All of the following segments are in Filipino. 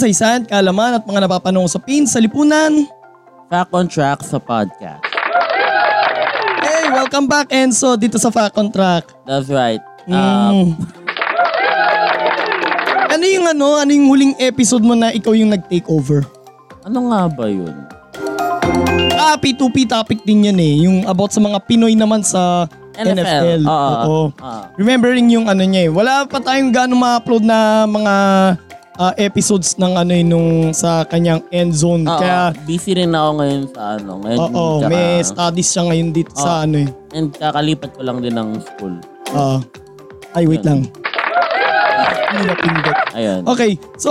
kasaysayan, kaalaman at mga napapanong usapin sa lipunan. Fact on Track sa podcast. Hey, welcome back Enzo dito sa Fact on Track. That's right. Um, Mm. Ano yung ano, ano yung huling episode mo na ikaw yung nag-take over? ano nga ba yun? Ah, P2P topic din yan eh. Yung about sa mga Pinoy naman sa NFL. NFL. Oo. Oo. Oo. Remembering yung ano niya eh. Wala pa tayong gano'ng ma-upload na mga ah, episodes ng ano eh, nung sa kanyang end zone. Oo, Kaya, busy rin ako ngayon sa ano. Ngayon, oo, tsaka- may studies siya ngayon dito sa Oo. ano eh. And kakalipat ko lang din ng school. Ah. ay, wait lang. Na pindot. Ayun. Okay, so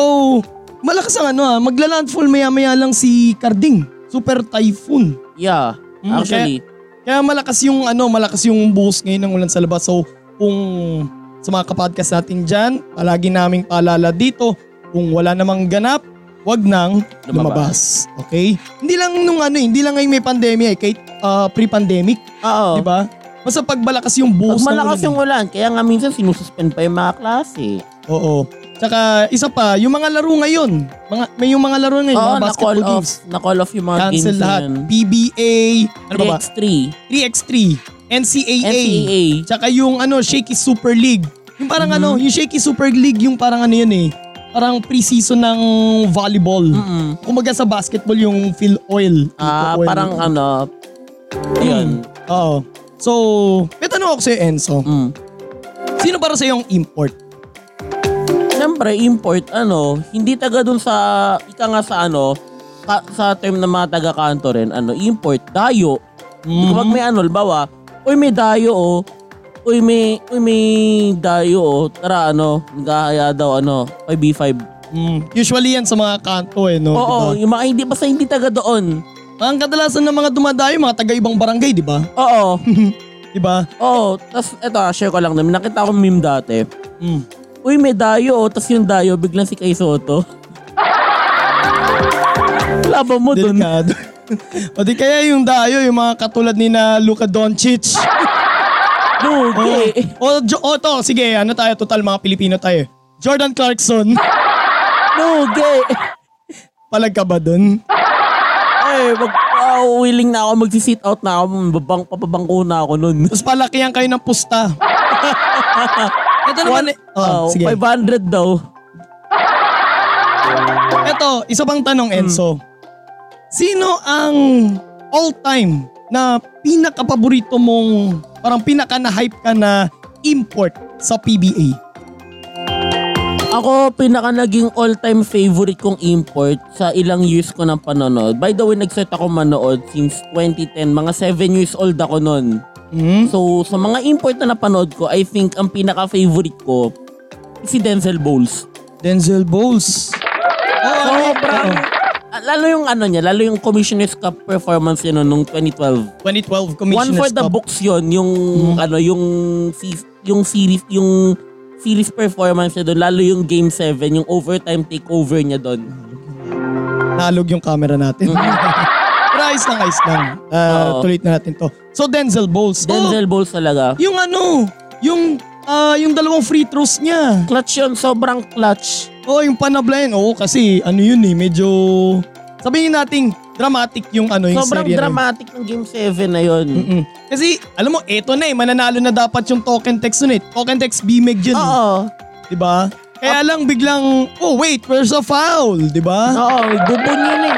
malakas ang ano ah, magla-landfall maya-maya lang si Carding. Super typhoon. Yeah. Mm, Actually, Kaya malakas yung ano, malakas yung buhos ngayon ng ulan sa labas. So kung sa mga kapodcast natin dyan, palagi naming paalala dito, kung wala namang ganap, wag nang lumabas. Lumabas. Okay? Hindi lang nung ano, eh, hindi lang ngayon may pandemya eh, kahit ah, pre-pandemic, oo. di ba? Basta pag malakas yung Pag buhos ng malakas ulan, yung ulan, kaya nga minsan sinususpend pa yung mga klase. Oo. Tsaka isa pa, yung mga laro ngayon. Mga, may yung mga laro ngayon, Oo, mga na-call basketball off. games. Na-call off yung mga Cancel games na lahat. yun. PBA, ano ba ba? 3x3. 3x3, NCAA, NCAA. tsaka yung ano, Shaky Super League. Yung parang ano, yung Shaky Super League, yung parang ano yun eh. Parang pre-season ng volleyball. Mm-mm. Kumaga sa basketball yung Phil Oil. Ah, Oil. parang ano, ayun. Oo. So, may tanong ako sa'yo, Enzo. Mm. Sino para sa yung import? Siyempre, import, ano, hindi taga dun sa, ika nga sa ano, ka, sa term ng mga taga-kanto rin, ano, import, dayo. Mhm. Kapag may ano, bawa, uy, may dayo, oh. Uy, may, uy, may dayo, oh. Tara, ano, nagkahaya daw, ano, 5v5. Mm, usually yan sa mga kanto eh, no? Oo, Diba? yung mga hindi, basta hindi taga doon. Ang kadalasan ng mga dumadayo, mga taga-ibang barangay, di ba? Oo, Di ba? oo. Tapos, eto, ah, share ko lang namin. Nakita ko meme dati. Mm. Uy, may dayo, oh. Tapos yung dayo, biglang si Kay Soto. Laban mo dun. Delikado. o di kaya yung dayo, yung mga katulad ni na Luka Doncic. Lugi. o, jo- o to, sige, ano tayo, total mga Pilipino tayo. Jordan Clarkson, Lugi. palag ka ba dun? Ay, mag, ah, willing na ako magsi-sit out na ako. Babang, papabangko na ako nun. Tapos palakihan kayo ng pusta. Ito naman, eh, oh, Oh, sige. 500 daw. Ito, isa pang tanong, Enzo. Sino ang all-time na pinaka-paborito mong, parang pinaka na-hype ka na import sa PBA? Ako, pinaka naging all-time favorite kong import sa ilang years ko ng panonood. By the way, nag-start ako manood since 2010. Mga 7 years old ako nun. Hmm? So, sa mga import na napanood ko, I think ang pinaka-favorite ko si Denzel Bowles. Denzel Bowles. Oh, Sobrang, ah, lalo yung ano niya, lalo yung Commissioner's Cup performance niya no, nung 2012. 2012 One Commissioner's for the Cup. books yon yung ano yung yung series yung series performance niya doon lalo yung game 7 yung overtime takeover niya doon. Nalog yung camera natin. Pero ayos lang, ayos lang. Oo. tuloy na natin to. So Denzel Bowles. Denzel Bowles talaga. Oh, yung ano, yung ah, yung dalawang free throws niya. Clutch yun, sobrang clutch. Oh, yung panablayan. Oo, kasi ano yun eh, medyo sabihin nating dramatic yung ano yung Sobrang serye yun. dramatic ng game 7 na yun. Mm-mm. Kasi, alam mo, eto na eh, mananalo na dapat yung token text nun eh. Token text BMEG yun. eh. Oo. Diba? Kaya lang biglang, oh wait, where's a foul? Diba? Oo, nagbubunyi na eh.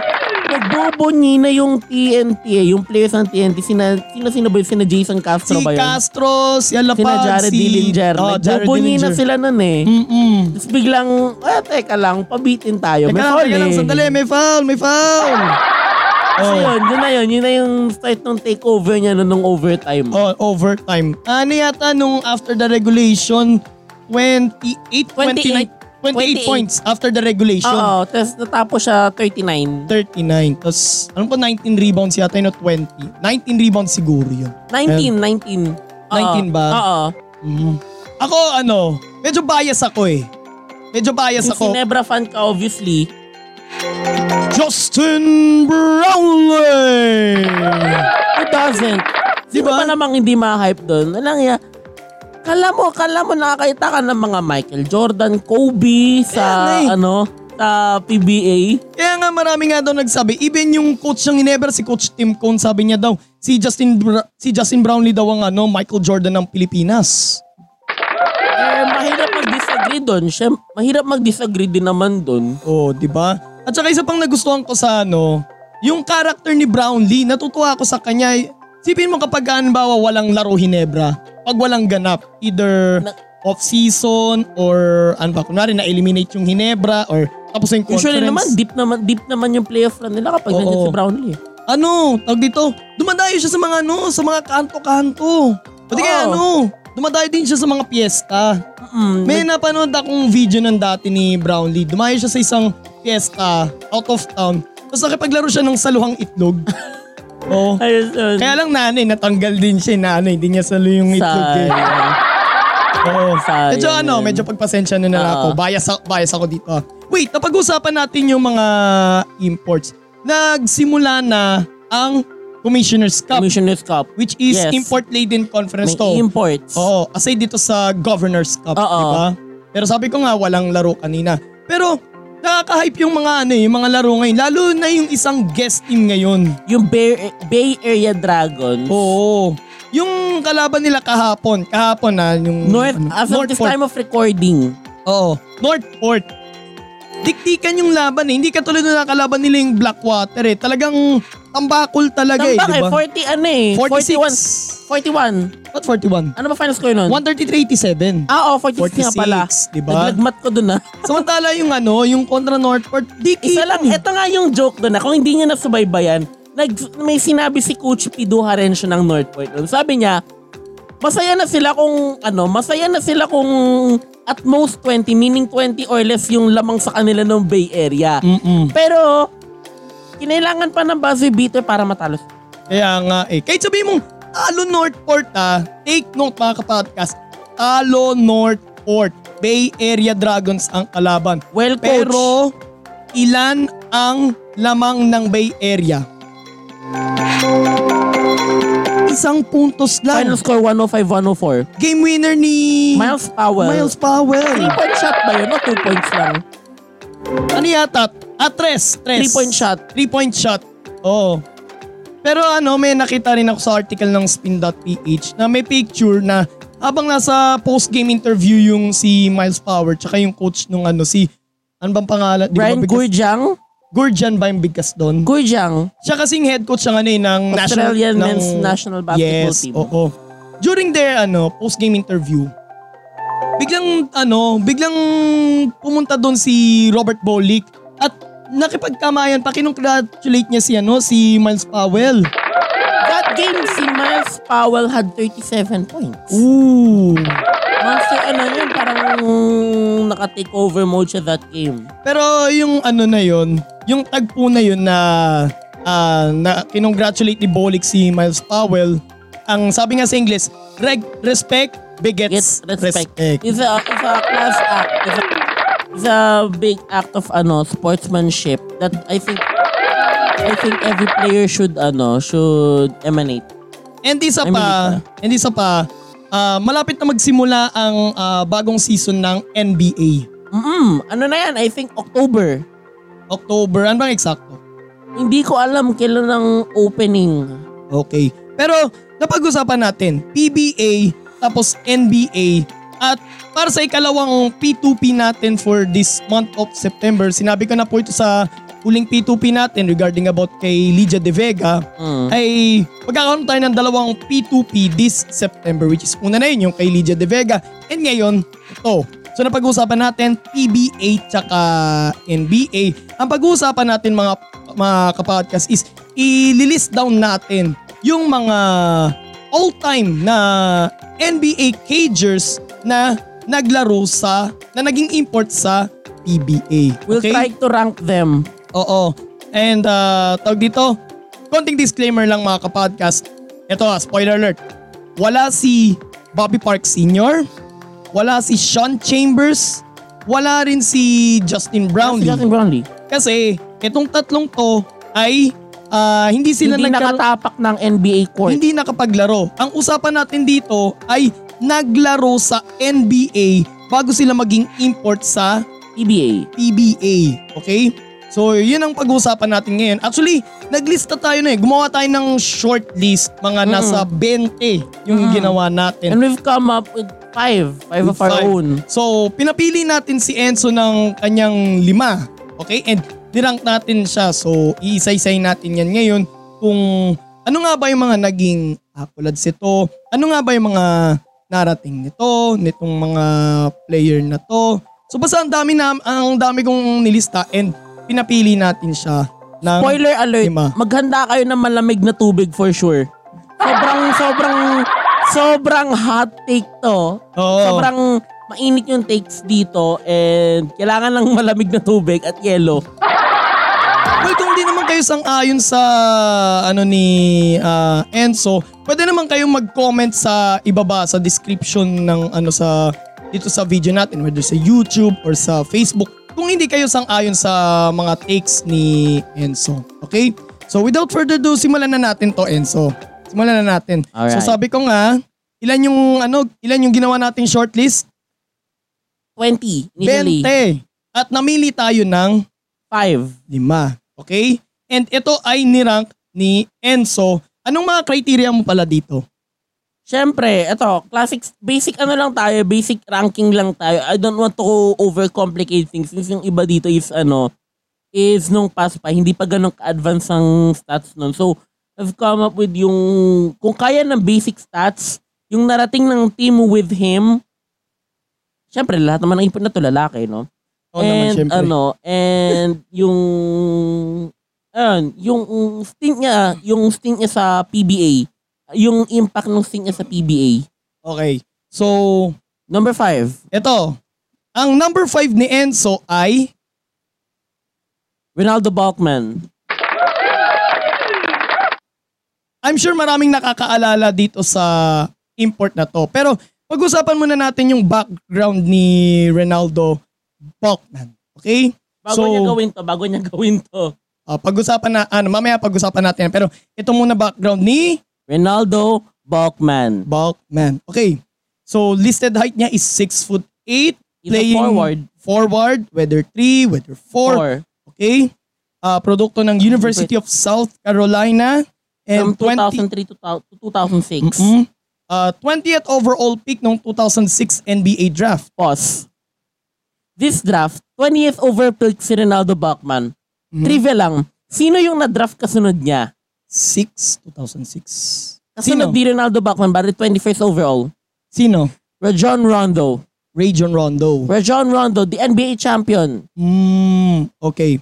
Nagbubunyi na yung TNT eh, yung players ng TNT. Sina, sina, sino ba yun? Sina Jason Castro Si ba yun? Castro, si Alapag, Sina Jared si... Dillinger. Oh, Jared Nagbubunyi na sila nun eh. Mm-mm. Tapos biglang, ah, teka lang, pabitin tayo. Teka May lang, foul teka lang, eh. sandali, may foul, may foul. Oh. yun, yun na yun. Yun na yung start ng takeover niya no, nung overtime. Oh, overtime. Ano yata nung after the regulation, 28, 29, 28, 28. points after the regulation. Oo, tapos natapos siya 39. 39. Tapos, ano po, 19 rebounds yata yun o 20. 19 rebounds siguro yun. 19, 19. 19 ba? Oo. Mhm. Ako, ano, medyo bias ako eh. Medyo bias Yung ako. Ginebra fan ka obviously. Justin Brownlee! Who doesn't? Di Diba? ba namang hindi ma-hype doon? Alang ya, kala mo, kala mo nakakita ka ng mga Michael Jordan, Kobe sa Ayan eh. ano, sa PBA. Kaya nga marami nga daw nagsabi, even yung coach ng Ginebra, si Coach Tim Cone, sabi niya daw, si Justin Bra- si Justin Brownlee daw ang ano, Michael Jordan ng Pilipinas. Eh, mahirap mag-disagree doon. Siyem, mahirap mag-disagree din naman doon. Oh, di ba? At saka isa pang nagustuhan ko sa ano, yung character ni Brownlee, natutuwa ako sa kanya. Sipin mo kapag halimbawa walang laro Hinebra, pag walang ganap, either off-season or ano ba, kunwari na-eliminate yung Hinebra or tapos yung conference. Usually naman, deep naman, deep naman yung playoff run nila kapag Oo. nandiyan si Brownlee. ano, tawag dito, dumadayo siya sa mga ano, sa mga kanto-kanto. Pati kaya Oo. ano, dumadayo din siya sa mga piyesta. Mm, May napanood akong video ng dati ni Brownlee. Dumayo siya sa isang piyesta out of town. Tapos nakipaglaro siya ng saluhang itlog. oh. Ayos yun. Kaya lang nanay, natanggal din siya nanay. Hindi niya salo yung itlog eh. Oo. Sayang Medyo ano, medyo pagpasensya na Oo. ako. Bias, ako- bias ako dito. ah. Wait, napag-usapan natin yung mga imports. Nagsimula na ang Commissioner's Cup Commissioner's Cup. which is Yes. import-laden conference May to. imports. Oo, aside dito sa Governor's Cup, Oo. di ba? Pero sabi ko nga, walang laro kanina. Pero nakaka-hype yung mga ano eh, yung mga laro ngayon. Lalo na yung isang guest team ngayon. Yung Bay, Bay Area Dragons. Oo. Yung kalaban nila kahapon, kahapon na yung North, ano, as of this time of recording. Oo, Northport. Diktikan yung laban eh. Hindi katulad na nakalaban nila yung Blackwater eh. Talagang tambakol talaga eh, Tambak di eh, ba? 40 ano eh. 46. 41. 41. Not 41. Ano ba final score nun? 133-87. Ah, oh, 46, nga 46, pala. di ba? Naglagmat ko dun ah. Samantala yung ano, yung kontra Northport, diki. Isa lang, eto nga yung joke dun ah. Kung hindi nyo nasubaybayan, nag, may sinabi si Coach Pido Harencio ng Northport dun. Sabi niya, masaya na sila kung ano, masaya na sila kung at most 20, meaning 20 or less yung lamang sa kanila ng Bay Area. Mm-mm. Pero, kinailangan pa ng buzzer beater para matalo. Kaya nga eh. Kahit sabihin mong, talo Northport ah, take note mga kapodcast, talo Northport. Bay Area Dragons ang kalaban. Well, coach. Pero, ilan ang lamang ng Bay Area? Isang puntos lang. Final score 105-104. Game winner ni Miles Powell. Miles Powell. 3-point shot ba yun? O 2 points lang? Ano yata? Ah, tres. Tres. 3-point shot. Three point shot. Oo. Pero ano, may nakita rin ako sa article ng spin.ph na may picture na habang nasa post-game interview yung si Miles Power tsaka yung coach nung ano si ano bang pangalan? Brian Gurjang? Gurjan ba yung bigkas doon? Gurjang. Siya kasing head coach siya ano eh, ng national, Australian ng, men's national basketball yes, team. oo. During their ano, post-game interview, biglang ano, biglang pumunta doon si Robert Bolick at nakipagkamayan pa kinongratulate niya si ano, si Miles Powell. That game, si Miles Powell had 37 points. Ooh. Monster ano yun, parang naka-take over mode siya that game. Pero yung ano na yun, yung tagpo na yun na ah, na kinongratulate ni Bolick si Miles Powell, ang sabi nga sa English, reg, respect begets Get respect. respect. It's a, it's a class act. It's a, it's a big act of ano sportsmanship that I think I think every player should ano should emanate. And isa mean, pa, and isa pa, ah, malapit na magsimula ang ah, bagong season ng NBA. Mm, ano na yan? I think October. October, ano bang eksakto? Hindi ko alam kailan ang opening. Okay. Pero napag-usapan natin, PBA tapos NBA at para sa ikalawang P2P natin for this month of September, sinabi ko na po ito sa huling P2P natin regarding about kay Lydia De Vega, Mm. ay magkakaroon tayo ng dalawang P2P this September which is una na yun yung kay Lydia De Vega and ngayon ito. So napag-uusapan natin PBA tsaka NBA. Ang pag-uusapan natin mga mga kapodcast is i-list down natin yung mga all-time na NBA cagers na naglaro sa, na naging import sa PBA. We'll okay? try to rank them. Oo. And uh, tawag dito, konting disclaimer lang mga kapodcast. Ito spoiler alert. Wala si Bobby Park Sr., wala si Sean Chambers, wala rin si Justin Si Brownlee. Justin Brownlee. Kasi itong tatlong to ay ah, hindi sila Hindi nagkaroon- nakatapak ng NBA court. hindi nakapaglaro. Ang usapan natin dito ay naglaro sa NBA bago sila maging import sa PBA. PBA. Okay? So, yun ang pag-uusapan natin ngayon. Actually, naglista tayo na eh. Gumawa tayo ng short list. Mga nasa 20 yung Mm. ginawa natin. And we've come up with five. Five of our Five. own. So, pinapili natin si Enzo ng kanyang lima. Okay? And nirank natin siya. So, iisa-isay natin yan ngayon kung ano nga ba yung mga naging accolades ito. Ano nga ba yung mga narating nito, nitong mga player na to. So, basta ang dami, na, ang dami kong nilista and pinapili natin siya ng Spoiler alert, lima. maghanda kayo ng malamig na tubig for sure. Sobrang, sobrang, sobrang hot take to. Oo. Sobrang mainit yung takes dito and kailangan ng malamig na tubig at yelo. Well, kung di naman kayo sang-ayon sa ano ni ah, Enzo, pwede naman kayong mag-comment sa ibaba sa description ng ano sa dito sa video natin whether sa YouTube or sa Facebook kung hindi kayo sang-ayon sa mga takes ni Enzo. Okay? So without further ado, simulan na natin to Enzo. Simulan na natin. Alright. So sabi ko nga, ilan yung ano, ilan yung ginawa nating shortlist? 20 initially. 20. At namili tayo ng 5. lima. Okay? And ito ay nirank ni Enzo. Anong mga criteria mo pala dito? Siyempre, ito, classic, basic ano lang tayo, basic ranking lang tayo. I don't want to overcomplicate things since yung iba dito is ano, is nung pass pa, hindi pa ganun ka-advance ang stats nun. So, I've come up with yung, kung kaya ng basic stats, yung narating ng team with him, siyempre, lahat naman ng ipon na to lalaki, no? Naman, and syempre. ano, and yung, ayun, yung stint niya, yung stint niya sa PBA, yung impact ng stint niya sa PBA. Okay. So, Number five, ito. Ang number 5 ni Enzo ay Ronaldo Balkman. I'm sure maraming nakakaalala dito sa import na to. Pero pag-usapan muna natin yung background ni Ronaldo Balkman. Okay? Bago So- niya gawin to, bago niya gawin to. Ah, pag-usapan na, ano, mamaya pag-usapan natin. yan. Pero ito muna background ni Ronaldo Balkman. Balkman. Okay. So listed height niya is 6 foot 8. He's a forward. Forward, whether 3, whether 4. Four. Okay? Ah, produkto ng University of South Carolina. From And 20, 2003 to 2006. Mm-mm. Ah, 20th overall pick ng 2006 NBA draft. Pause. This draft, 20th over pick si Ronaldo Balkman. Mhm. Trivia lang, sino yung na-draft kasunod niya? 6, 2006. Kasunod Sino? ni Ronaldo Balkman, bali 21st overall. Sino? Rajon Rondo. Rajon Rondo. Rajon Rondo, the NBA champion. Mm, okay.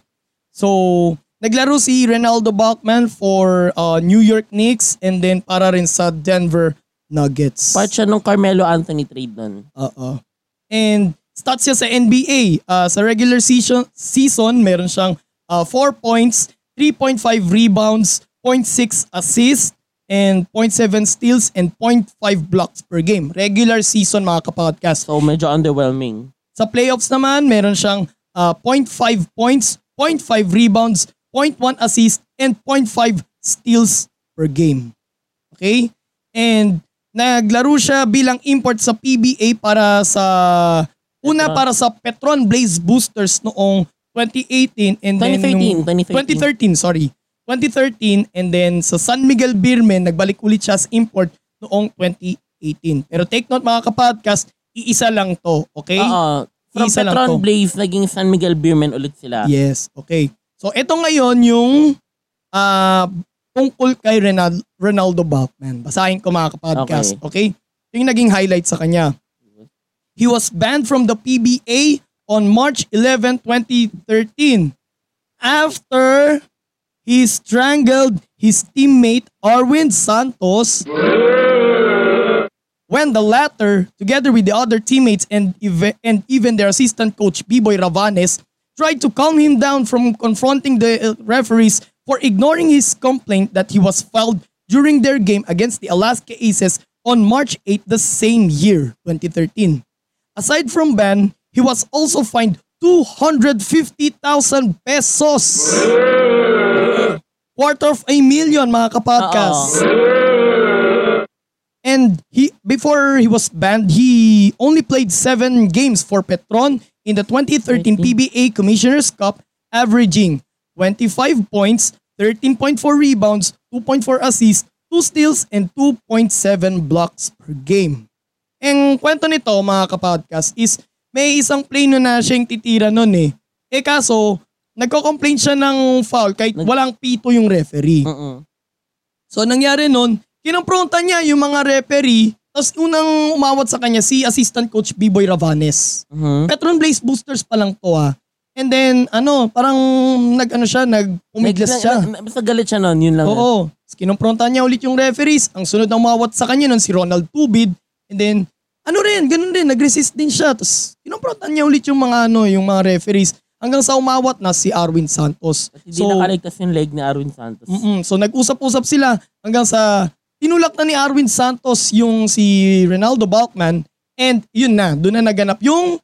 So, naglaro si Ronaldo Balkman for uh, New York Knicks and then para rin sa Denver Nuggets. Part siya nung Carmelo Anthony trade nun. Oo. And stats siya sa NBA. Uh, sa regular season, season meron siyang uh, 4 points, 3.5 rebounds, 0.6 assists, and 0.7 steals and 0.5 blocks per game. Regular season mga kapodcast. So medyo underwhelming. Sa playoffs naman, meron siyang uh, 0.5 points, 0.5 rebounds, 0.1 assists, and 0.5 steals per game. Okay? And naglaro siya bilang import sa PBA para sa una Petron. para sa Petron Blaze Boosters noong 2018 and then 2013, nung- 2013. 2013, sorry. 2013 and then sa San Miguel Beermen nagbalik ulit siya sa import noong 2018. Pero take note mga kapodcast, iisa lang to, okay? Oo. From Isa lang Petron. Blaze, naging San Miguel Beermen ulit sila. Yes, okay. So ito ngayon yung ah tungkol kay Ronaldo, Ronaldo Balkman. Basahin ko mga kapodcast, okay. Yung naging highlight sa kanya. He was banned from the PBA on March 11, 2013 after he strangled his teammate Arwin Santos when the latter, together with the other teammates and, ev- and even their assistant coach B-Boy Ravanes, tried to calm him down from confronting the referees for ignoring his complaint that he was fouled during their game against the Alaska Aces on March 8 the same year, 2013. Aside from ban, he was also fined 250,000 pesos. Quarter of a million mga kapodcast. And he before he was banned, he only played seven games for Petron in the 2013 PBA Commissioner's Cup, averaging 25 points, 13.4 rebounds, 2.4 assists, 2 steals, and 2.7 blocks per game. Ang kwento nito mga kapodcast is may isang play nun na siyang titira nun eh. Eh kaso, nagko-complain siya ng foul kahit walang pito yung referee. Mm-mm. So nangyari nun, kinompronta niya yung mga referee, tapos unang umawat sa kanya si assistant coach B-Boy Ravanes. Mhm. Petron Blaze Boosters pa lang to ah. And then ano, parang nag-ano siya, nag-umiglas Nag- siya. Basta galit siya nun, yun lang. Oo. Tapos kinompronta niya ulit yung referees. Ang sunod na umawat sa kanya nun si Ronald Tubid. And then, ano rin, ganun din, nag-resist din siya. Tapos kinompronta niya ulit yung mga ano, yung mga referees. Hanggang sa umawat na si Arwin Santos. At hindi nakaligtas yung leg ni Arwin Santos. Mm-mm. So nag-usap-usap sila hanggang sa tinulak na ni Arwin Santos yung si Ronaldo Balkman and yun na, doon na naganap yung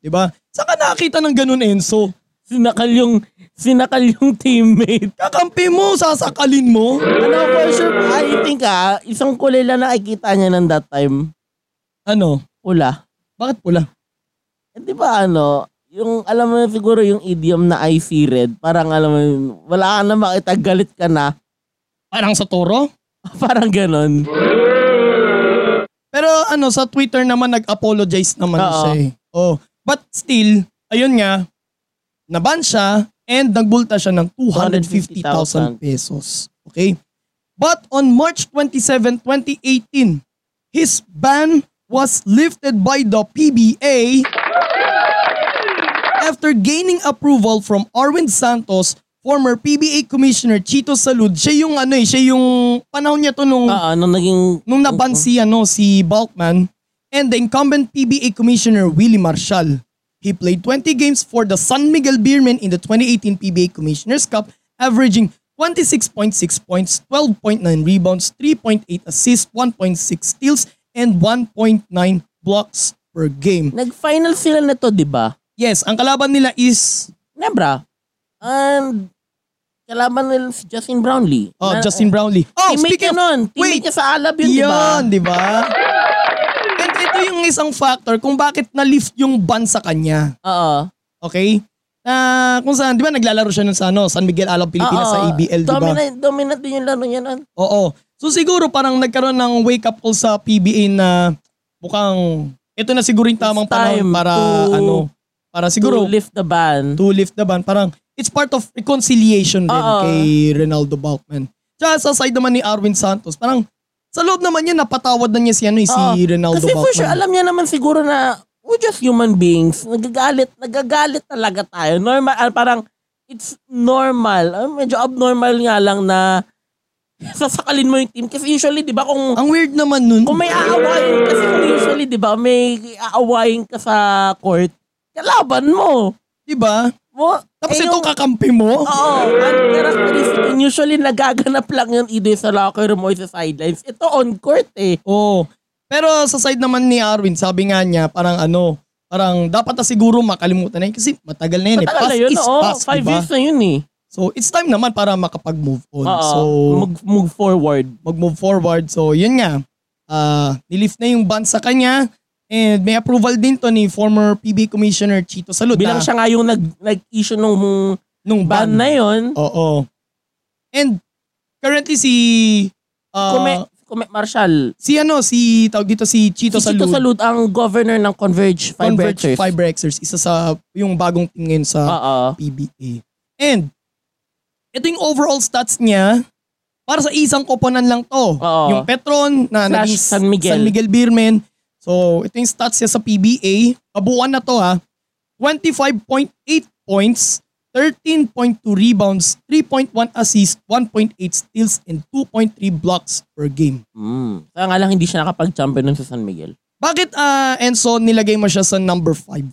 'Di ba? Saka nakita ng ganun Enzo. Sinakal yung, sinakal yung teammate. Kakampi mo, sasakalin mo. Ano, for sure, I think ah, isang kulay lang nakikita niya ng that time. Ano? Pula. Bakit pula? Eh, di ba ano, yung alam mo siguro yung idiom na I see red, parang alam mo yun, wala ka na makita, galit ka na. Parang sa toro? parang ganon. Pero ano, sa Twitter naman nag-apologize naman Oo. siya eh. Oh. But still, ayun nga, naban siya and nagbulta siya ng 250,000 pesos. Okay? But on March 27, 2018, his ban was lifted by the PBA after gaining approval from Arwin Santos, former PBA Commissioner Chito Salud. Siya yung ano eh, siya yung panahon niya to nung Oo, nung naging... nung naban si, ano, si Balkman and the incumbent PBA Commissioner Willie Marshall. He played 20 games for the San Miguel Beermen in the 2018 PBA Commissioner's Cup, averaging 26.6 points, 12.9 rebounds, 3.8 assists, 1.6 steals, and 1.9 blocks per game. Nag-final sila na to, di ba? Yes, ang kalaban nila is Nebra. And kalaban nila si Justin Brownlee. oh, Na- Justin Brownlee. Oh, teammate speaking of, nun. Teammate wait, niya sa Alab yun, di ba? Yun, di ba? Yung isang factor kung bakit na-lift yung ban sa kanya. Oo. Okay? Na kung saan, di ba naglalaro siya nun sa ano, San Miguel Alab Pilipinas Oo. sa ABL, di ba? Dominant, dominant din yung laro niya nun. Oo. So siguro parang nagkaroon ng wake up call sa PBA na mukhang ito na siguro yung tamang It's time panahon para to- ano, para siguro to lift the ban. to lift the ban. Parang it's part of reconciliation din Oo. kay Ronaldo Balkman. Tsaka sa side naman ni Arwin Santos, parang sa loob naman niya napatawad na niya si ano eh, si Oo. Ronaldo Kasi for Balkman. sure, alam niya naman siguro na we're just human beings. Nagagalit, nagagalit talaga tayo. Normal, ah, parang it's normal. Ah, medyo abnormal nga lang na sasakalin mo yung team. Kasi usually, di ba, kung, Ang weird naman nun. kung may aawayin, kasi kung usually, di ba, may aawayin ka sa court, kalaban mo. Di ba? Mo Tapos eh, ito yung- kakampi mo. Oo, uncharacteristic. And usually, nagaganap lang yun either sa locker room or sa sidelines. Ito on court eh. Oo. Pero sa side naman ni Arwin, sabi nga niya, parang ano, parang dapat na siguro makalimutan na yun kasi matagal na yun eh. Matagal na Past yun, is oo. past, Five diba? years na yun eh. So it's time naman para makapag-move on. Oo, So mag, move forward. mag-move forward. So yun nga, ah nilift na yung ban sa kanya and may approval din to ni former PB Commissioner Chito Salud Bilang na siya nga yung nag, nag-issue nung nung ban ban. na yun, Oo. And currently si ah, Kume, Kume Marshall, si ano si tawag dito si Chito si Chito Salud. Salud ang governor ng Converge Converge Fiber Fiber Xers, isa sa yung bagong team ngayon sa Oo. PBA. And ito yung overall stats niya para sa isang koponan lang to. Oo. Yung Petron na Slash naging San Miguel. San Miguel Beermen. So ito yung stats niya sa PBA. Kabuuan na to ha. 25.8 points, 13.2 rebounds, 3.1 assists, 1.8 steals, and 2.3 blocks per game. Mm. Kaya nga lang hindi siya nakapag-champion nun sa San Miguel. Bakit ah Enzo nilagay mo siya sa number 5?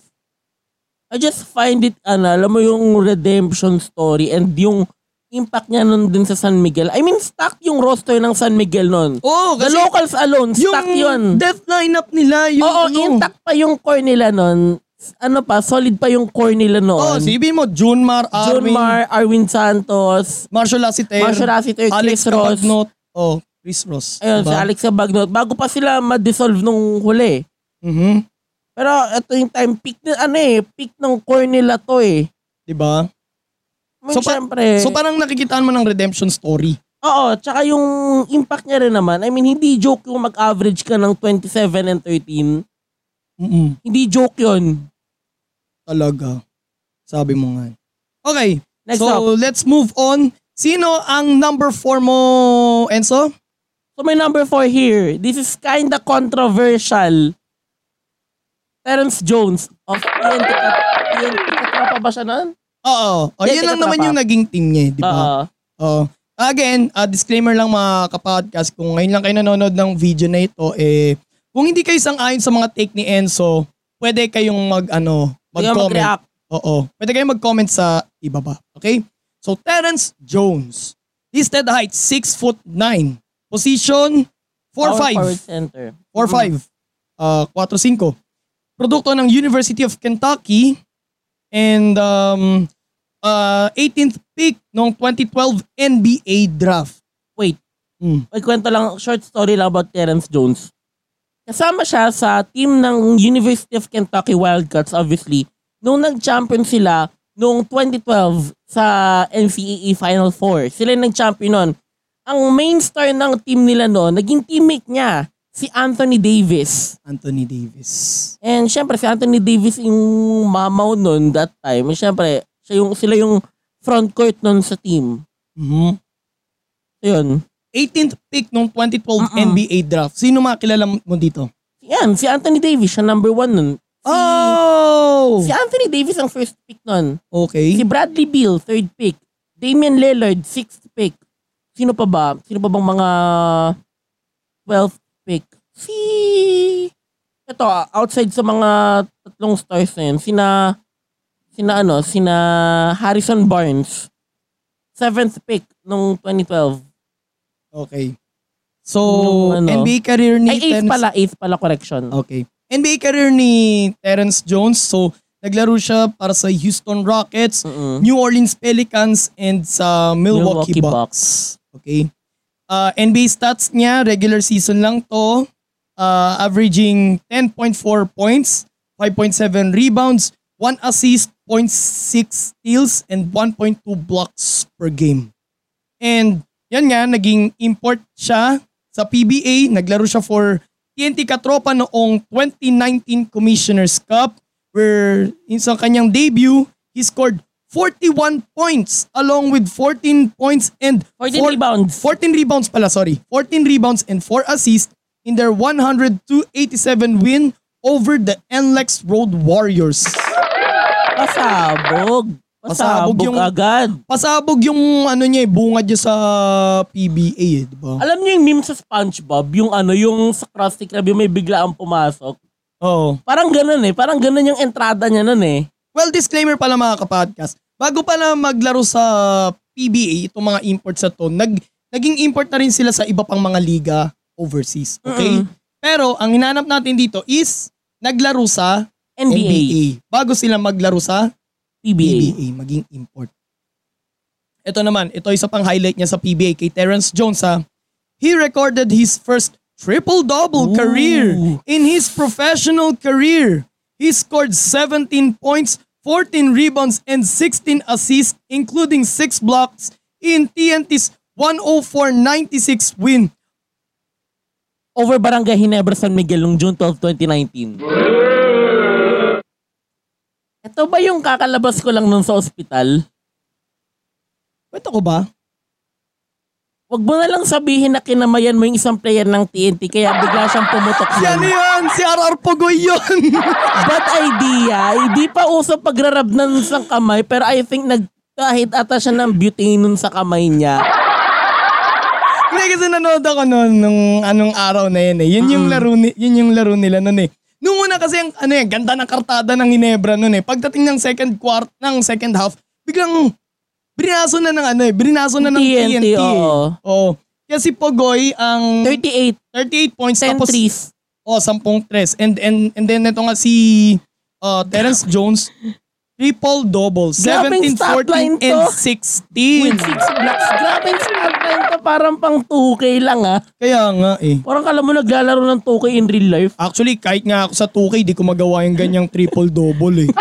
I just find it, ano, alam mo yung redemption story and yung impact niya nun din sa San Miguel. I mean, stack yung roster ng San Miguel nun. Oh, The locals alone, yung stack yun. death lineup nila, yung Oo, ano. intact pa yung core nila nun. Ano pa, solid pa yung core nila Oh, noon. sibin mo, Junmar, Arwin, Mar, Arwin Santos, Marshall Lassiter, Marshall Lassiter, Alex Chris Ross. Cabagnot. Oh, Chris Ross. Ayun, diba? si Alex Sabagnot. Bago pa sila ma-dissolve nung huli. Mhm. Pero ito yung time peak na ano eh, peak ng core nila to eh. Diba? So, pa- syempre, So parang nakikitaan mo ng redemption story. oo, tsaka yung impact niya rin naman. I mean, hindi joke yung mag-average ka ng 27 and 13. Mm Hindi joke yun. Talaga. Sabi mo nga. Okay. Next so, up. let's move on. Sino ang number 4 mo, Enzo? So my number 4 here, this is kinda controversial. Terence Jones of TNT. Kat- TNT Katropa ba siya nun? Oo. O, yun lang naman yung naging team niya, eh, di ba? Oo. Again, uh, disclaimer lang mga kapodcast, kung ngayon lang kayo nanonood ng video na ito, eh, kung hindi kayo sang-ayon sa mga take ni Enzo, pwede kayong mag, ano, mag-comment. Oo. Pwede kayong mag-comment sa ibaba. Okay? So, Terence Jones. Listed height, 6 foot 9. Position, Power forward 4'5". center. 4'5". Uh, 4'5". Produkto ng University of Kentucky. And um, uh, 18th pick noong 2012 NBA draft. Wait. Hmm. May kwento lang, short story lang about Terence Jones. Kasama siya sa team ng University of Kentucky Wildcats, obviously, nung nag-champion sila noong 2012 sa NCAA Final Four. Sila nag-champion nun. Ang main star ng team nila noon, naging teammate niya, si Anthony Davis. Anthony Davis. And syempre, si Anthony Davis yung mamaw noon that time. Syempre, siya yung, sila yung front court noon sa team. Mhm. So, yun. 18th pick noong 2012 Mm-mm. NBA draft. Sino makilala mo dito? Yan, si Anthony Davis, siya number one nun. Si, Oh! si Anthony Davis ang first pick nun. Okay. Si Bradley Beal, third pick. Damian Lillard, sixth pick. Sino pa ba? Sino pa bang mga 12th pick? Si... Ito, ah, outside sa mga tatlong stars na yun, sina... Sina ano, sina Harrison Barnes. Seventh pick nung 2012. Okay. So, Nung ano? NBA career ni Ay, eighth Terence- pala, eighth pala, correction. Okay. NBA career ni Terence Jones. So, naglaro siya para sa Houston Rockets, Mm-mm. New Orleans Pelicans, and sa Milwaukee, Milwaukee Bucks. Okay. Uh, NBA stats niya, regular season lang to. Uh, averaging 10.4 points, 5.7 rebounds, 1 assist, 0.6 steals, and 1.2 blocks per game. And yan nga, naging import siya sa PBA. Naglaro siya for TNT Katropa noong 2019 Commissioner's Cup where in sa kanyang debut, he scored 41 points along with 14 points and 14 four- rebounds. 14 rebounds pala, sorry. 14 rebounds and 4 assists in their 102-87 win over the NLEX Road Warriors. Pasabog. Pasabog Pasabog yung- agad. Pasabog yung ano niya eh, bunga niya sa PBA eh, di ba? Alam niyo yung meme sa SpongeBob, yung ano, yung sa Krusty Krab, yung may bigla ang pumasok. Oo. Parang ganun eh. Parang ganun yung entrada niya nun eh. Well, disclaimer pala mga kapodcast. Bago pala maglaro sa PBA, itong mga imports na to, nag, naging import na rin sila sa iba pang mga liga overseas. Okay? Mm-mm. Pero ang hinanap natin dito is naglaro sa NBA. NBA. Bago sila maglaro sa PBA. PBA, maging import. Ito naman, ito isa pang highlight niya sa PBA kay Terence Jones ha. He recorded his first triple-double Ooh. career in his professional career. He scored 17 points, 14 rebounds, and 16 assists, including 6 blocks in TNT's 104-96 win. Over Barangay Ginebra San Miguel noong June 12, 2019. Ito ba yung kakalabas ko lang nun sa ospital? Kwento ko ba? wag mo na lang sabihin na kinamayan mo yung isang player ng TNT kaya bigla siyang pumutok Si ano yun. yun? Si RR Pogoy yun. Bad idea. Hindi pa uso pagrarab ng isang kamay pero I think nagkahit ata siya ng butane nun sa kamay niya. Hindi kasi nanood ako noon nung anong araw na yun eh. Yun yung laro, ni, yun yung laro nila noon eh. Nung una kasi ang ano eh, ganda ng kartada ng Ginebra noon eh. Pagdating ng second quart, ng second half, biglang brinaso na ng ano eh, brinaso na ng TNT, TNT. oo. Oo. Kaya si Pogoy ang 38, 38 points 10 tapos threes. oh, 10 tres. And and and then ito nga si uh, Terence Jones triple double, Grabing 17, stat 14 line and to. 16. With 6 blocks. Grabe yung stat line to. Parang pang 2K lang ah. Kaya nga eh. Parang kala mo naglalaro ng 2K in real life. Actually, kahit nga ako sa 2K, di ko magawa yung ganyang triple-double eh.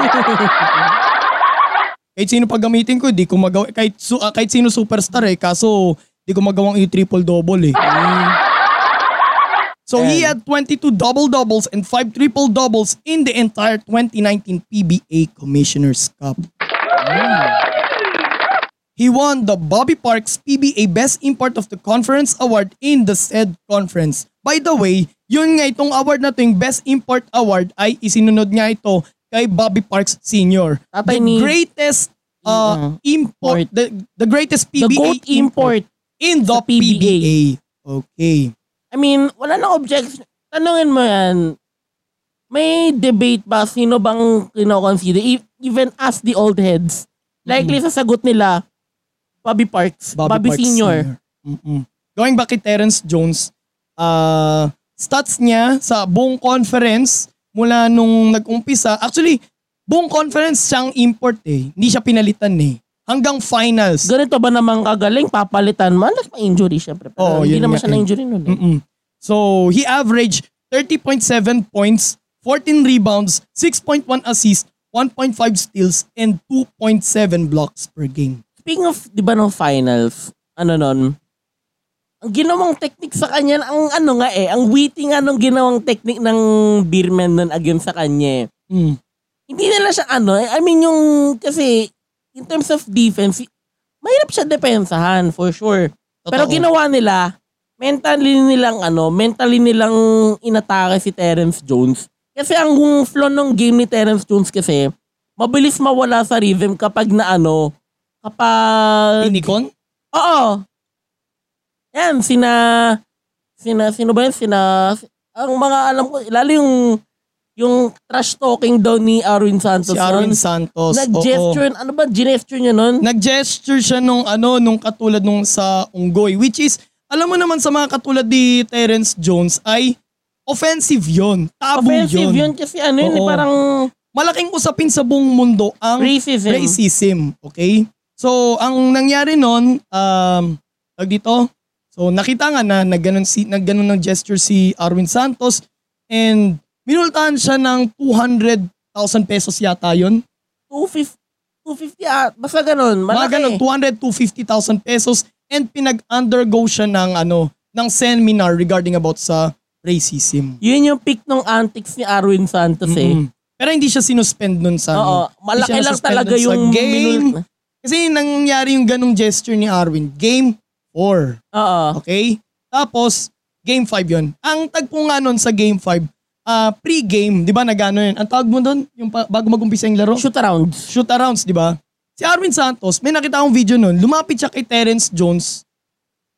kahit sino pag gamitin ko, di ko magawa. Kahit, su- ah, kahit sino superstar eh. Kaso, di ko magawang i-triple-double eh. So he had 22 double-doubles and 5 triple-doubles in the entire 2019 PBA Commissioner's Cup. He won the Bobby Parks PBA Best Import of the Conference Award in the said conference. By the way, yun nga itong award na to, yung Best Import Award ay isinunod nga ito kay Bobby Parks Sr. Tatay the ni- greatest uh, import, the, the greatest The PBA GOAT import. in the PBA. PBA. Okay. I mean, wala nang objection. Tanungin mo yan, may debate ba sino bang kinoconsider? E- Even as the old heads. Likely sasagot nila, Bobby Parks, Bobby, Parks Senior. Mm-mm. Going back kay Terence Jones, uh, stats niya sa buong conference mula nung nag-umpisa, actually, buong conference siyang import eh. Hindi siya pinalitan eh. Hanggang finals. Ganito ba naman kagaling? Papalitan man? Like, may injury syempre. Pero Oo, hindi naman siya eh. na-injury nun. eh. Mm-mm. So, he averaged 30.7 points, 14 rebounds, 6.1 assists, 1.5 steals, and 2.7 blocks per game. Speaking of, di ba ng finals, ano nun, ang ginawang technique sa kanya, ang ano nga eh, ang witty nga nung ginawang technique ng Beerman nun against sa kanya eh. Mm. hindi nila siya ano, eh, I mean yung, kasi, in terms of defense, mahirap siya depensahan, for sure. Pero Totoo. ginawa nila, mentally nilang ano, mentally nilang inatake si Terence Jones. Kasi ang flow ng game ni Terence Jones kasi, mabilis mawala sa rhythm kapag na ano, kapag... Inikon? Oo. Yan, sina... Sina, sino ba yan? Sina... Ang mga alam ko, lalo yung yung trash talking daw ni Arwin Santos. Si Arwin nun. Santos. Nag-gesture, ano ba, gesture niya nun? nag-gesture siya nung ano nung katulad nung sa Unggoy which is alam mo naman sa mga katulad ni Terence Jones ay offensive yon tabu Offensive yun yon kasi ano yun, eh, Oo. parang malaking usapin sa buong mundo ang racism. racism okay so ang nangyari nun um tag dito so nakita nga na nagganon si nagganon ng gesture si Arwin Santos and minultahan siya ng 200,000 pesos yata yon 250, 250 ah, basta ganun. Mga Malaki. ganun, 200 to 50,000 pesos and pinag-undergo siya ng ano, ng seminar regarding about sa racism. Yun yung pick ng antics ni Arwin Santos eh. Mm-mm. Pero hindi siya sinuspend nun sa Oo, ano. malaki lang talaga yung game. minul- Kasi nangyari yung ganong gesture ni Arwin. Game 4. Oo. Okay? Tapos, game 5 yon. Ang tagpo nga nun sa game 5, ah pre-game, di ba nagano yun? Ang tawag mo doon, yung pa- bago mag-umpisa yung laro? Shoot arounds. shoot arounds, di ba? Si Arwin Santos, may nakita akong video nun, lumapit siya kay Terence Jones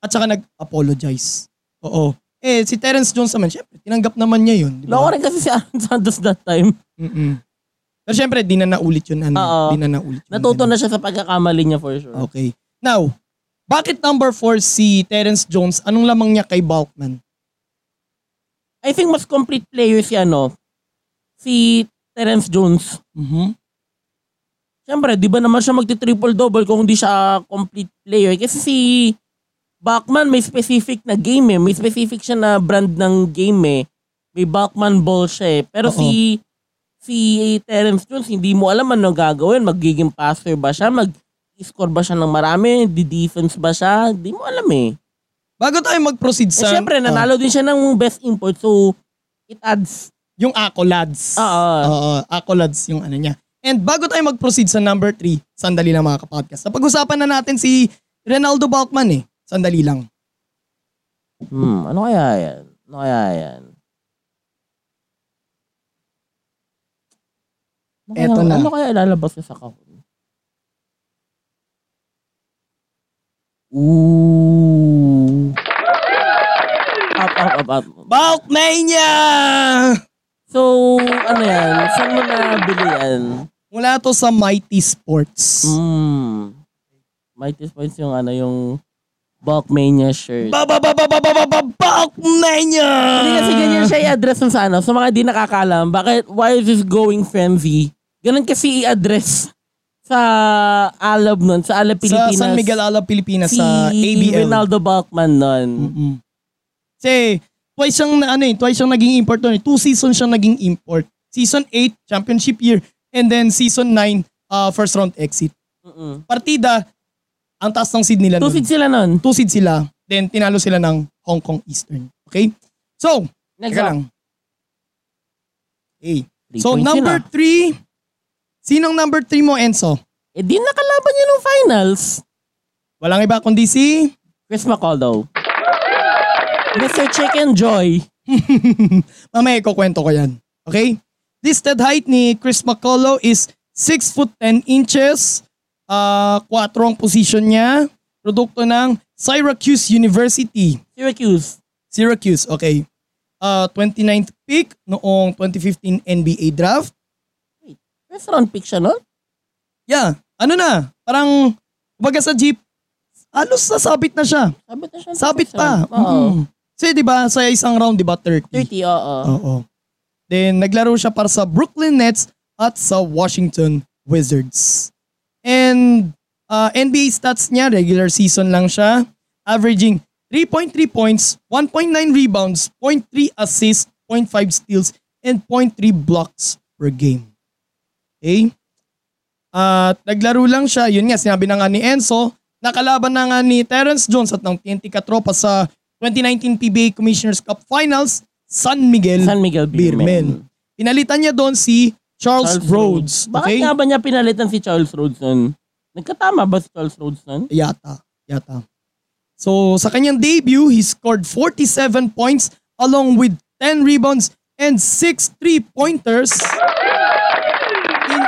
at saka nag-apologize. Oo. Eh, si Terence Jones naman, syempre, tinanggap naman niya yun. Di Loko rin kasi si Arwin Santos that time. Mm-mm. Pero syempre, di na naulit yun. Ano, Oo. di na naulit yun. Natuto Ano. na siya sa pagkakamali niya for sure. Okay. Now, bakit number 4 si Terence Jones? Anong lamang niya kay Balkman? I think mas complete player si ano, si Terence Jones. Mhm. Siyempre, di ba naman siya magti-triple-double kung hindi siya complete player? Kasi si Bachman may specific na game eh. May specific siya na brand ng game eh. May Bachman ball siya eh. Pero Oo. si si Terence Jones, hindi mo alam ano gagawin. Magiging passer ba siya? Mag-score ba siya ng marami? Di-defense ba siya? Di mo alam eh. Bago tayo mag-proceed Eh, sa... syempre, ah, nanalo din siya ng best import. So, it adds. yung accolades. Oo. Oo, accolades yung ano niya. And bago tayo mag-proceed sa number 3, sandali lang mga kapodcast. Napag-usapan na natin si Ronaldo Balkman eh. Sandali lang. Hmm, ano kaya yan? Ano kaya yan? Ano kaya, Eto na. Ano kaya ilalabas ko sa kahon? Ooh. Up, up, up, up. Bulkmania! So, ano yan? Saan mo nabili yan? Mula to sa Mighty Sports. Hmm. Mighty Points yung ano, yung Bulkmania shirt. Ba ba ba ba ba ba ba ba Bulkmania! Hindi kasi ganyan siya i-address ng sa ano. Sa mga di nakakalam, bakit, why is this going frenzy? Ganun kasi i-address sa Alab nun, sa Alab Pilipinas. Sa San Miguel Alab, Pilipinas, si sa ABL. Ronaldo Balkman nun. Mm-mm. Kasi, twice siyang, na- ano eh, twice siyang naging import nun eh. Two seasons siyang naging import. Season 8, championship year. And then season 9, uh, first round exit. Mm-mm. Partida, ang taas ng seed nila Two nun. seeds sila nun. Two seed sila. Then, tinalo sila ng Hong Kong Eastern. Okay? So, Next teka up. lang. Okay. Three So, points number ah. 3, sinong number 3 mo, Enzo? Eh di nakalaban niya ng finals. Walang iba kundi si... Chris McCaldo. Mr. Chicken Joy. Mamaya ikukwento ko yan. Okay? Listed height ni Chris McCullough is 6 foot 10 inches. Uh, 4 ang position niya. Produkto ng Syracuse University. Syracuse. Syracuse, okay. Uh, 29th pick noong 2015 NBA draft. First round pick siya nun? Yeah, ano na, parang, baga sa jeep, halos sasabit na siya. Sabit na siya. Sabit pa. Oo. Mm. Kasi di ba sa isang round, di ba 30? 30, oo. Oo. Then naglaro siya para sa Brooklyn Nets at sa Washington Wizards. And uh, NBA stats niya, regular season lang siya, averaging 3.3 points, 1.9 rebounds, 0.3 assists, 0.5 steals, and 0.3 blocks per game. Okay? At naglaro lang siya, yun nga, sinabi na nga ni Enzo, nakalaban na nga ni Terrence Jones at ng TNT Katropa sa 2019 PBA Commissioner's Cup Finals, San Miguel, San Miguel Beerman. Beerman. Pinalitan niya doon si Charles, Rhodes. Bakit Okay? nga ba niya pinalitan si Charles Rhodes nun? Nagkatama ba si Charles Rhodes nun? Yata. Yata. So, sa kanyang debut, he scored 47 points along with 10 rebounds and 6 three-pointers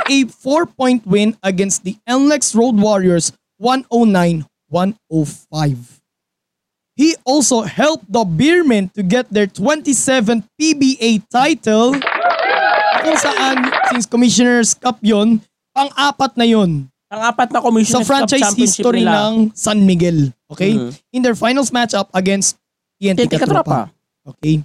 a 4-point win against the NLEX Road Warriors 109-105. He also helped the Beermen to get their 27th PBA title kung saan, since Commissioner's Cup yun, pang-apat na yun Ang apat na sa Commissioner's Cup franchise history nila. ng San Miguel. Okay? Mhm. In their finals matchup against TNT TNT. Katropa. Okay?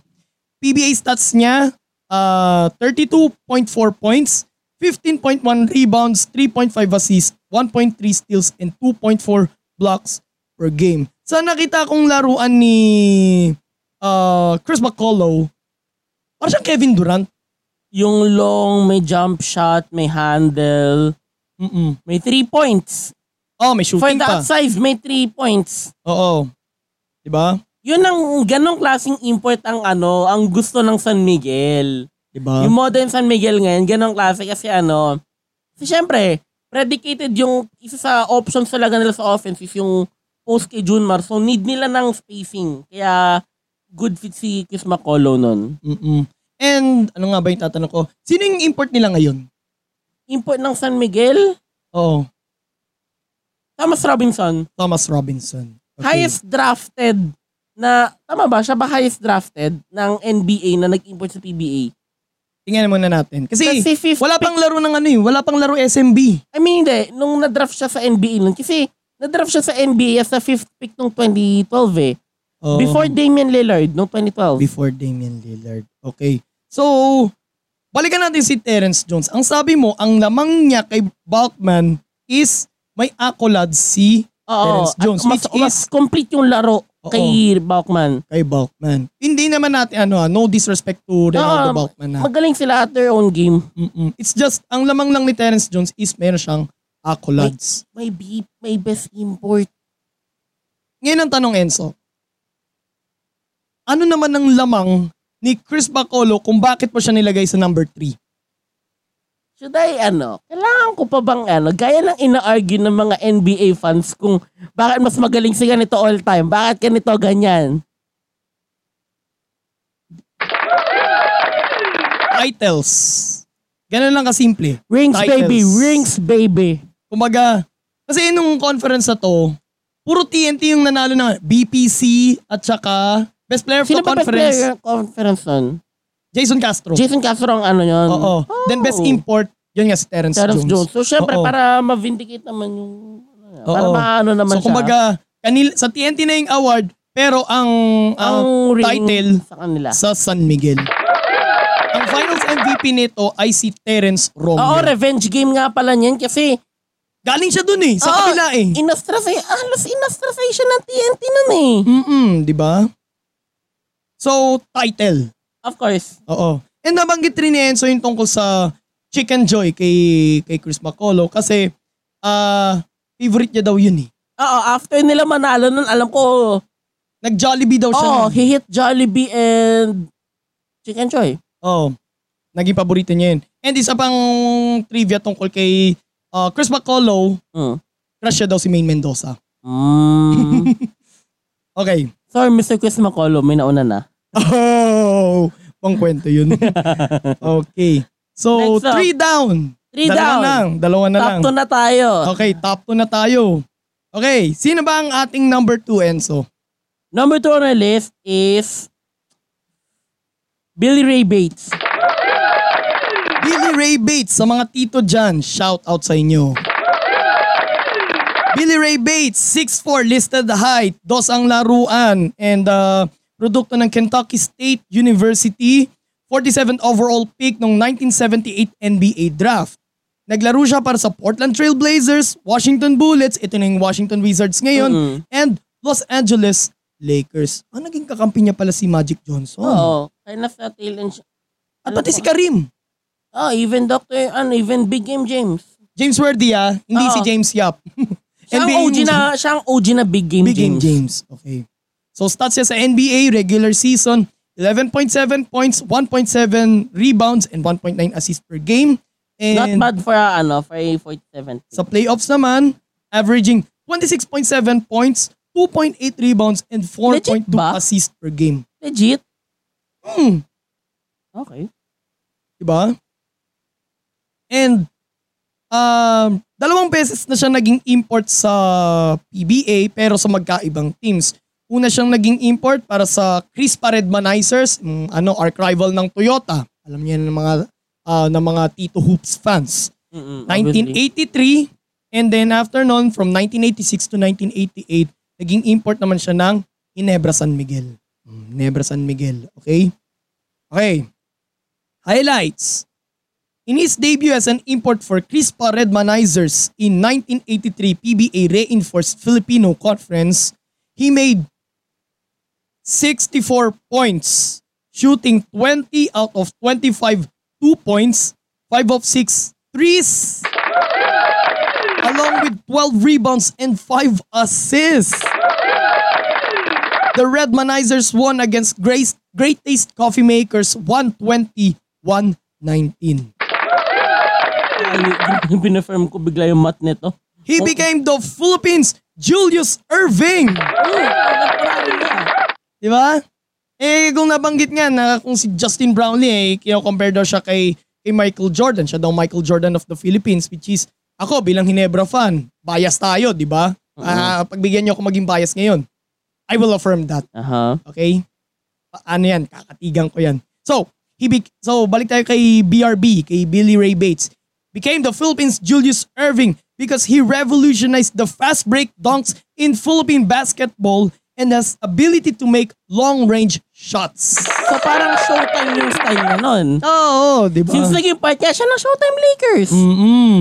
PBA stats niya, uh, 32.4 points, 15.1 rebounds, 3.5 assists, 1.3 steals, and 2.4 blocks per game. Sa nakita kong laruan ni uh, Chris McCullough, parang siyang Kevin Durant. Yung long, may jump shot, may handle, Mm-mm. may three points. Oh, may shooting that pa. size, may three points. Oo. Diba? Yun ang ganong klaseng import ang ano, ang gusto ng San Miguel. Diba? Yung modern San Miguel ngayon, ganong klase kasi ano, kasi syempre, predicated yung isa sa options talaga nila sa offense is yung post kay Junmar. So need nila ng spacing. Kaya good fit si Chris McCullough nun. Mm-mm. And ano nga ba yung tatanong ko? Sino yung import nila ngayon? Import ng San Miguel, Oh, Thomas Robinson. Thomas Robinson. Okay. Highest drafted na, tama ba? Siya ba highest drafted ng NBA na nag-import sa PBA? Tingnan muna natin. Kasi, Kasi fifth wala pick- pang laro ng ano eh. Wala pang laro SMB. I mean, hindi. Nung na-draft siya sa NBA nun. Kasi, na-draft siya sa NBA as a fifth pick nung 2012 eh. Oh, Before Damian Lillard nung 2012. before Damian Lillard. Okay. So, balikan natin si Terrence Jones. Ang sabi mo, ang lamang niya kay Bulkman is may accolades si Oo. Terrence Jones, At mas, which mas is- complete yung laro Oo. kay Balkman. kay Bulkman. Hindi naman natin ano, ah, no disrespect to Ronaldo Oo, Bulkman na. Magaling sila at their own game. Mm-mm. It's just, ang lamang lang ni Terrence Jones is meron siyang accolades. May beep, may best import. Ngayon ang tanong, Enzo. Ano naman ang lamang ni Chris Bacolo kung bakit mo siya nilagay sa number 3? should I ano, kailangan ko pa bang ano, gaya ng ina-argue ng mga NBA fans kung bakit mas magaling si ganito all time, bakit ganito ganyan. Titles. Ganun lang kasimple. Rings Titles. baby, rings baby. Kumaga, kasi nung conference na to, puro TNT yung nanalo ng BPC at saka Best Player of Sino the Conference. Sino ba Best Player Conference nun? Jason Castro. Jason Castro ang ano yun. Oo. Then Best Oh. Import, yun nga si Terrence, Terrence Jones. Jones. So syempre Oo. para ma-vindicate naman yung ano, para Oo. maano naman So siya. kumbaga, kanil, sa TNT na yung award, pero ang, ang ang ring title sa kanila. sa San Miguel. Ang finals MVP nito ay si Terrence Oo, Romo. revenge game nga pala niyan kasi Galing siya dun eh, sa Oo, kabila eh. inastrasay, halos inastrasay siya ng TNT nun eh. Mm-mm, di ba? So, title. Of course. Oo. And nabanggit rin ni Enzo yung tungkol sa Chicken Joy kay, kay Chris Macolo kasi ah favorite niya daw yun eh. Oo, after nila manalo nun, alam ko, Nag-Jollibee daw siya. oh, he hit Jollibee and Chicken Joy. Oo. Naging paborito niya yun. And isa pang trivia tungkol kay ah, Chris Macolo, Mm. crush siya daw si Maine Mendoza. Mm. Okay. Sorry, Mr. Chris Macolo, may nauna na. Pang kwento yun. okay. So, Next up. three down. Three dalawa down. lang. Dalawa na Top lang. 2 na tayo. Okay, top 2 na tayo. Okay, sino ba ang ating number 2, Enzo? Number 2 on our list is Billy Ray Bates. Billy Ray Bates sa mga tito dyan. Shout out sa inyo. Billy Ray Bates, 6'4 listed height, dos ang laruan, and uh, produkto ng Kentucky State University, 47th overall pick noong 1978 NBA draft. Naglaro siya para sa Portland Trail Blazers, Washington Bullets, ito na yung Washington Wizards ngayon, Mm-mm. and Los Angeles Lakers. Ah, naging kakampi niya pala si Magic Johnson. Oo. Kind of sa tail end siya. At pati si Karim. Oh, even Dr. ano, even Big Game James. James Worthy ah, hindi Oo. si James Yap. Siya ang OG na, siya ang OG na Big Game Big Game James. James. Okay. So stats niya sa NBA regular season, 11.7 points, 1.7 rebounds, and 1.9 assists per game. Not And bad for a, ano, for a 47. sa playoffs naman, averaging 26.7 points, 2.8 rebounds, and 4.2 Legit ba? assists per game. Legit? Hmm, Okay. diba? And um, dalawang beses na siya naging import sa PBA pero sa magkaibang teams. Una siyang naging import para sa Crispa Redmanizers, yung ano arch rival ng Toyota. Alam niyo ng mga ah, ng mga Tito Hoops fans. Mm-mm, obviously. 1983 and then after noon from 1986 to 1988 naging import naman siya ng Ginebra San Miguel. Mm, Ginebra San Miguel, okay? Okay. Highlights. In his debut as an import for Crispa Redmanizers in 1983 PBA Reinforced Filipino Conference, he made 64 points, shooting 20 out of 25 2 points, 5 of 6 threes, along with 12 rebounds and 5 assists. The Redmanizers won against Grace, Great Taste Coffee Makers 120-119. Ay, Binafirm ko bigla yung mat nito. He became the Philippines Julius Irving. Di ba? Eh, kung nabanggit nga na kung si Justin Brownlee, eh, kino-compare daw siya kay, kay Michael Jordan. Siya daw Michael Jordan of the Philippines, which is, ako bilang Hinebra fan, bias tayo, di ba? Ah, pagbigyan niyo ako maging bias ngayon. I will affirm that. Aha. Okay? Pa- Ano yan? Kakatigan ko yan. So, he be- so balik tayo kay BRB, kay Billy Ray Bates. Became the Philippines Julius Irving because he revolutionized the fast break dunks in Philippine basketball and has ability to make long-range shots. So parang showtime yung style niya nun. Oo, di ba? Since naging part niya siya ng Showtime Lakers. Mm-mm.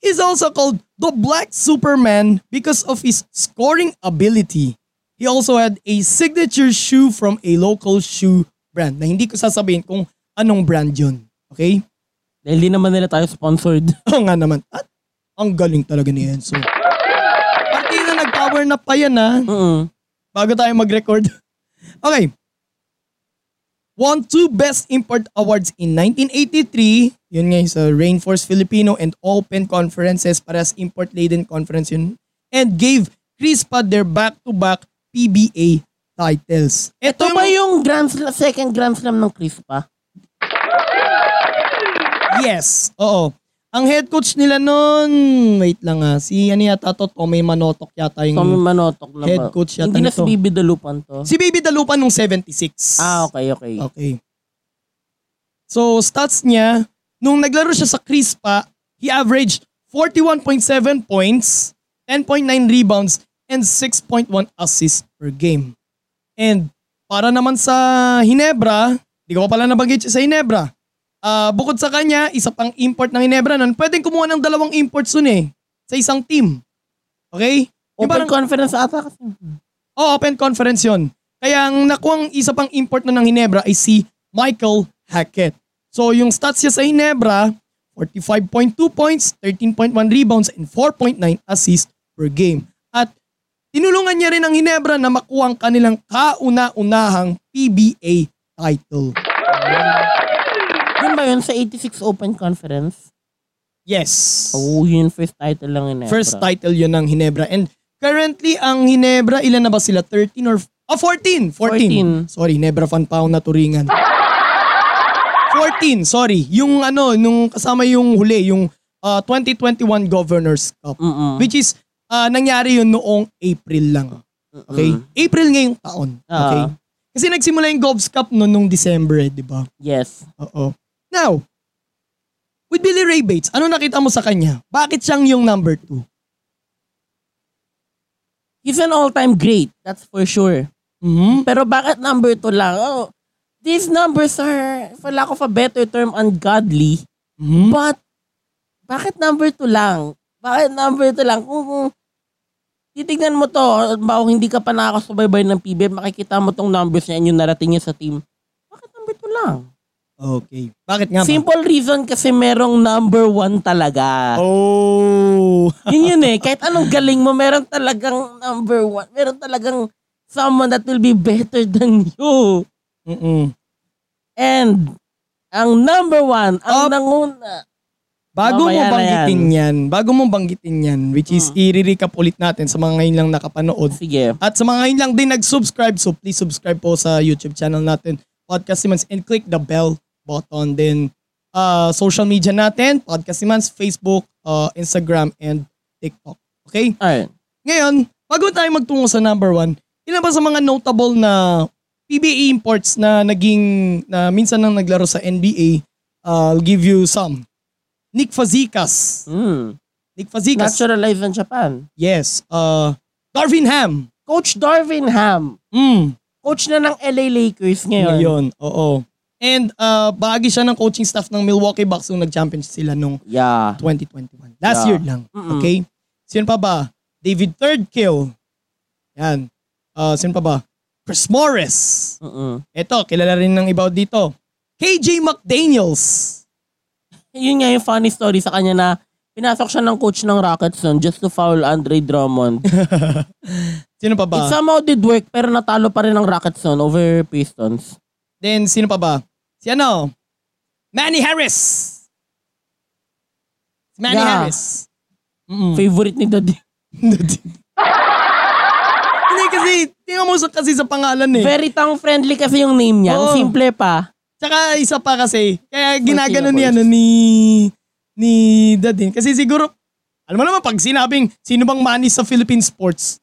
He's also called the Black Superman because of his scoring ability. He also had a signature shoe from a local shoe brand na hindi ko sasabihin kung anong brand yun. Okay? Dahil di naman nila tayo sponsored. Oo nga naman. At ang galing talaga ni Enzo. Partida nag-power na pa yan ha. Mm. Bago tayo mag-record. okay. Won two Best Import Awards in 1983. Yun nga sa Rainforest Filipino and Open Conferences para sa import-laden conference yun. And gave Crispa their back-to-back PBA titles. Ito ba yung Grand Slam, second Grand Slam ng Chris pa? Yes. Oo. Ang head coach nila noon, wait lang ah, si ano yata to, Tommy Manotok yata yung Tommy Manotok na head coach yata Hindi na si. Bibi Dalupan to. Si Baby Dalupan nung 76. Ah, okay, okay. Okay. So, stats niya, nung naglaro siya sa Crispa, he averaged 41.7 points, 10.9 rebounds, and 6.1 assists per game. And para naman sa Hinebra, di ko pa pala nabanggit siya sa Hinebra. Ah, bukod sa kanya, isa pang import ng Hinebra nun, pwedeng kumuha ng dalawang imports nun eh, sa isang team. Okay? Yung Open parang- conference ata kasi. Oh, open conference yun. Kaya ang nakuang isa pang import na ng Hinebra ay si Michael Hackett. So yung stats niya sa Hinebra, 45.2 points, 13.1 rebounds, and 4.9 assists per game. At tinulungan niya rin ang Hinebra na makuha ang kanilang kauna-unahang PBA title. Yun ba yun sa 86 Open Conference? Yes. Oo, yun first title lang yun. eh, First title yun ng Hinebra. And currently, ang Hinebra, ilan na ba sila? 13 or... Ah, 14! 14. 14. Sorry, Hinebra fan pa ako naturingan. 14, sorry. Yung ano, nung kasama yung huli, yung ah, 2021 Governors Cup. Mm-mm. Which is, ah, nangyari yun noong April lang. Okay? Mm-mm. April ngayong taon. Okay? Ah. Kasi nagsimula yung Govs Cup noon nung December, eh, di ba? Yes. Oo. Now, with Billy Ray Bates, ano nakita mo sa kanya? Bakit siyang yung number 2? He's an all-time great. That's for sure. Mhm. Pero bakit number 2 lang? Oh, these numbers are, for lack of a better term, ungodly. Mhm. But, bakit number 2 lang? Bakit number 2 lang? Kung, kung titignan mo to, ba hindi ka pa nakakasubaybay ng PBM, makikita mo tong numbers niya and yung narating niya sa team. Bakit number 2 lang? Okay. Bakit nga ba? Simple reason kasi merong number 1 talaga. Oh. Yun yun eh. Kahit anong galing mo, meron talagang number 1. Meron talagang someone that will be better than you. Mm-mm. And, ang number one, ang Up. nanguna. Bago mo Mamaya banggitin yan, bago mo banggitin yan, which is Hmm. i-recap ulit natin sa mga ngayon lang nakapanood. Sige. At sa mga ngayon lang din nag-subscribe, so please subscribe po sa YouTube channel natin, Podcast Simans, and click the bell button. Then, uh, social media natin, Podcast Simans, Facebook, uh, Instagram, and TikTok. Okay? Alright. Ngayon, bago tayo magtungo sa number one, ilan ba sa mga notable na PBA imports na naging, na minsan nang naglaro sa NBA, uh, I'll give you some. Nick Fazekas. Mm. Nick Fazekas. Naturalized in Japan. Yes. Uh, Darvin Ham. Coach Darvin Ham. Mm. Coach na ng LA Lakers ngayon. Ngayon. Oo. And uh, bahagi siya ng coaching staff ng Milwaukee Bucks nung nag-champion sila nung Yeah. 2021. Last Yeah. year lang. Mm-mm. Okay? Sino pa ba? David Third Kill. Yan. Uh, sino pa ba? Chris Morris. Mm-mm. Ito, kilala rin ng iba dito. KJ McDaniels. Yun nga yung funny story sa kanya na pinasok siya ng coach ng Rockets nun just to foul Andre Drummond. Sino pa It ba? somehow did work pero natalo pa rin ng Rockets nun over Pistons. Then, sino pa ba? Si ano? Manny Harris. Si Manny Yeah. Harris. Mm-mm. Favorite ni Daddy. Hindi kasi, tingnan mo sa, kasi sa pangalan eh. Very tongue friendly kasi yung name niya. Ang Oo. simple pa. Tsaka isa pa kasi, kaya ginagano ni ano ni ni Dadin. Kasi siguro, alam mo naman pag sinabing sino bang manis sa Philippine sports?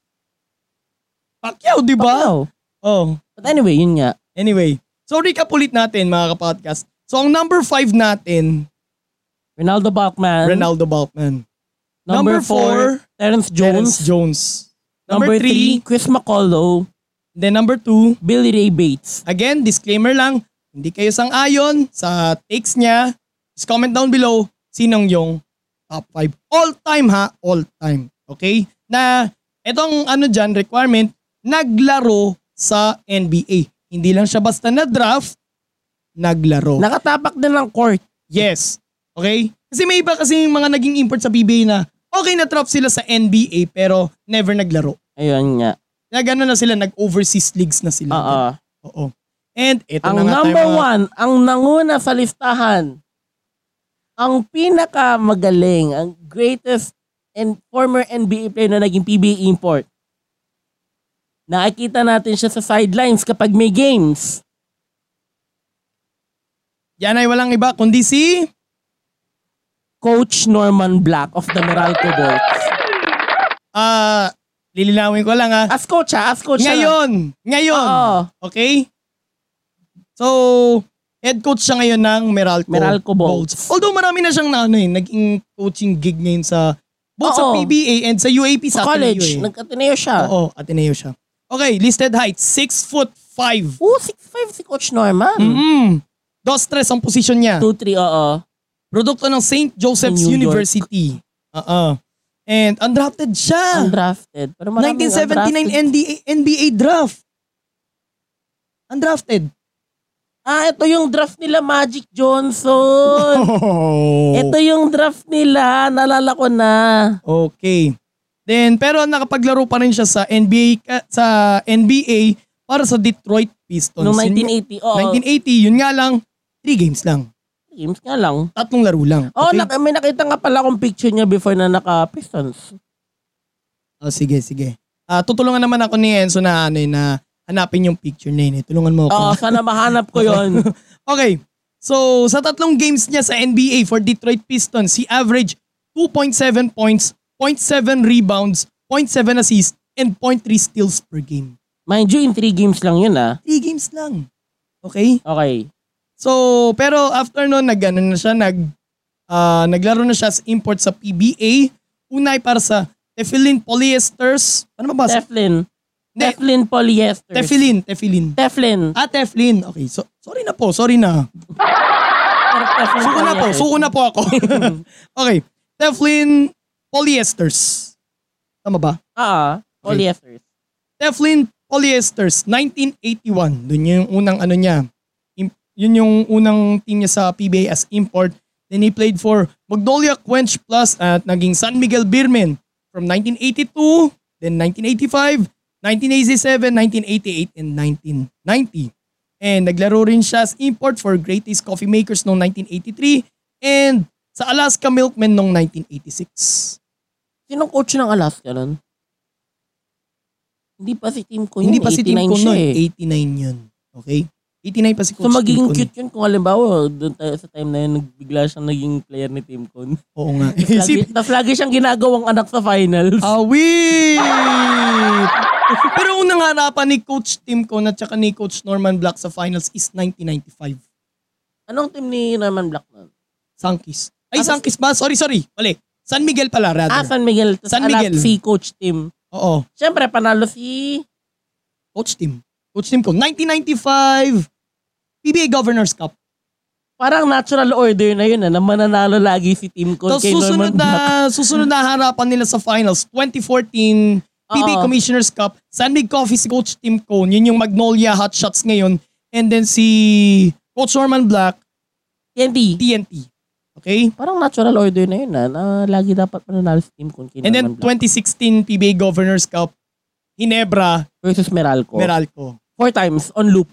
Pacquiao, di ba? Wow. Oh, But anyway, yun nga. anyway. So recap ulit natin mga kapodcast. So ang number 5 natin, Ronaldo Bachman. Ronaldo Balkman. Number Number 4, Terrence Jones. Jones. Jones. Number Number 3, Chris McCullough. Then number 2, Billy Ray Bates. again, disclaimer lang, hindi kayo sang-ayon sa takes niya. Just comment down below sinong yung top 5. All time ha, all time. Okay? Na itong ano dyan, requirement, naglaro sa NBA. Hindi lang siya basta na-draft, naglaro. Nakatapak din ng court. yes. Okay? Kasi may iba kasi yung mga naging import sa PBA na okay na-draft sila sa NBA pero never naglaro. Ayun nga. Na gano'n na sila, nag-overseas leagues na sila. Oo. Oo. And ito Ang na nga tayo number mga- one, ang nanguna sa listahan, ang pinaka magaling, ang greatest and former NBA player na naging PBA import. Nakikita natin siya sa sidelines kapag may games. Yan ay walang iba kundi si Coach Norman Black of the Meralco Bolts. ah lilinawin ko lang ah. As coach ha, as coach. Ngayon, ngayon. Oo. Okay? So, head coach siya ngayon ng Meralco, Meralco Bolts. Although marami na siyang na, ano, eh, naging coaching gig ngayon sa both sa Oo. PBA and sa UAP Sa sa college, Ateneo. Eh. nag-Ateneo siya. Oo, Ateneo siya. Okay, listed height, 6 foot 5. Oo, 6'5 si Coach Norman. Mm-mm. Dos tres ang position niya. 2-3, oo. Produkto ng St. Joseph's New York. University. Oo. And undrafted siya. Undrafted. Pero maraming 1979 undrafted. NBA, NBA draft. Undrafted. Ah, ito yung draft nila Magic Johnson. Oh. ito yung draft nila. Nalala ko na. Okay. Then pero nakapaglaro pa rin siya sa NBA ka- sa NBA para sa Detroit Pistons. Noong Yun- 1980. Oo. 1980, yun nga lang 3 games lang. Games nga lang. Tatlong laro lang. Oh, Okay? nak- may nakita nga pala akong picture niya before na naka-Pistons. Oh, sige, sige. Ah, tutulungan naman ako ni Enzo na ano eh, na hanapin yung picture na yun. eh. Tulungan mo ako. Oo, sana mahanap ko yon. Okay. So, sa tatlong games niya sa NBA for Detroit Pistons, he averaged 2.7 points, 0.7 rebounds, 0.7 assists, and 0.3 steals per game. Mind you, in 3 games lang yun ah. 3 games lang. Okay? Okay. So, pero after nun, nag, ano na siya, nag, ah, naglaro na siya as import sa PBA. Una ay para sa Teflon Polyesters. Ano ba ba? Teflon. Hindi. Teflon polyester. Teflon, Teflon. Teflon. Ah, Teflon. Okay, so, sorry na po, sorry na. Suko na po, suko na po ako. okay, Teflon Polyesters. Tama ba? Ah, polyesters. Teflon Polyesters, 1981. Doon yung unang ano niya. Im- Yun yung unang team niya sa PBA as import. Then he played for Magnolia Quench Plus at naging San Miguel Beermen from 1982, then 1985, 1987, 1988, and 1990. And naglaro rin siya as import for Great Taste Coffee Makers noong 1983 and sa Alaska Milkmen noong 1986. Sinong coach ng Alaska nun? Hindi pa si Team yun. Hindi pa si Team 89 Kuno, siya eh. 89 yun. Okay? 89 pa si Coach So magiging Tim cute yun kung halimbawa doon tayo sa time na yun nagbigla siyang naging player ni Team Kun. Oo nga. Tapos lagi siyang ginagawang anak sa finals. awit! Pero ang nangarapan ni Coach Tim Kun at saka ni Coach Norman Black sa finals is 1995. Anong team ni Norman Black nun? Sankis. Ay, Ah, Sankis ba? Sorry, sorry. Mali. San Miguel pala, rather. Ah, San Miguel. Tapos San Miguel. si Coach Tim. Oo. Siyempre, panalo si... Coach Tim. Coach Tim Kun. 1995 PBA Governors Cup. Parang natural order na yun, ah, na mananalo lagi si Team Kun Tapos kay susunod Norman Black. na, susunod na harapan nila sa finals, 2014 PBA. Commissioners Cup, San Mig Coffee si Coach Tim Cone, yun yung Magnolia Hot Shots ngayon, and then si Coach Norman Black, TNT. TNT. Okay? Parang natural order na yun, ah, na lagi dapat mananalo si Team Kun kay And then Norman Black 2016 PBA Governors Cup, Hinebra, versus Meralco. Meralco. Four times on loop.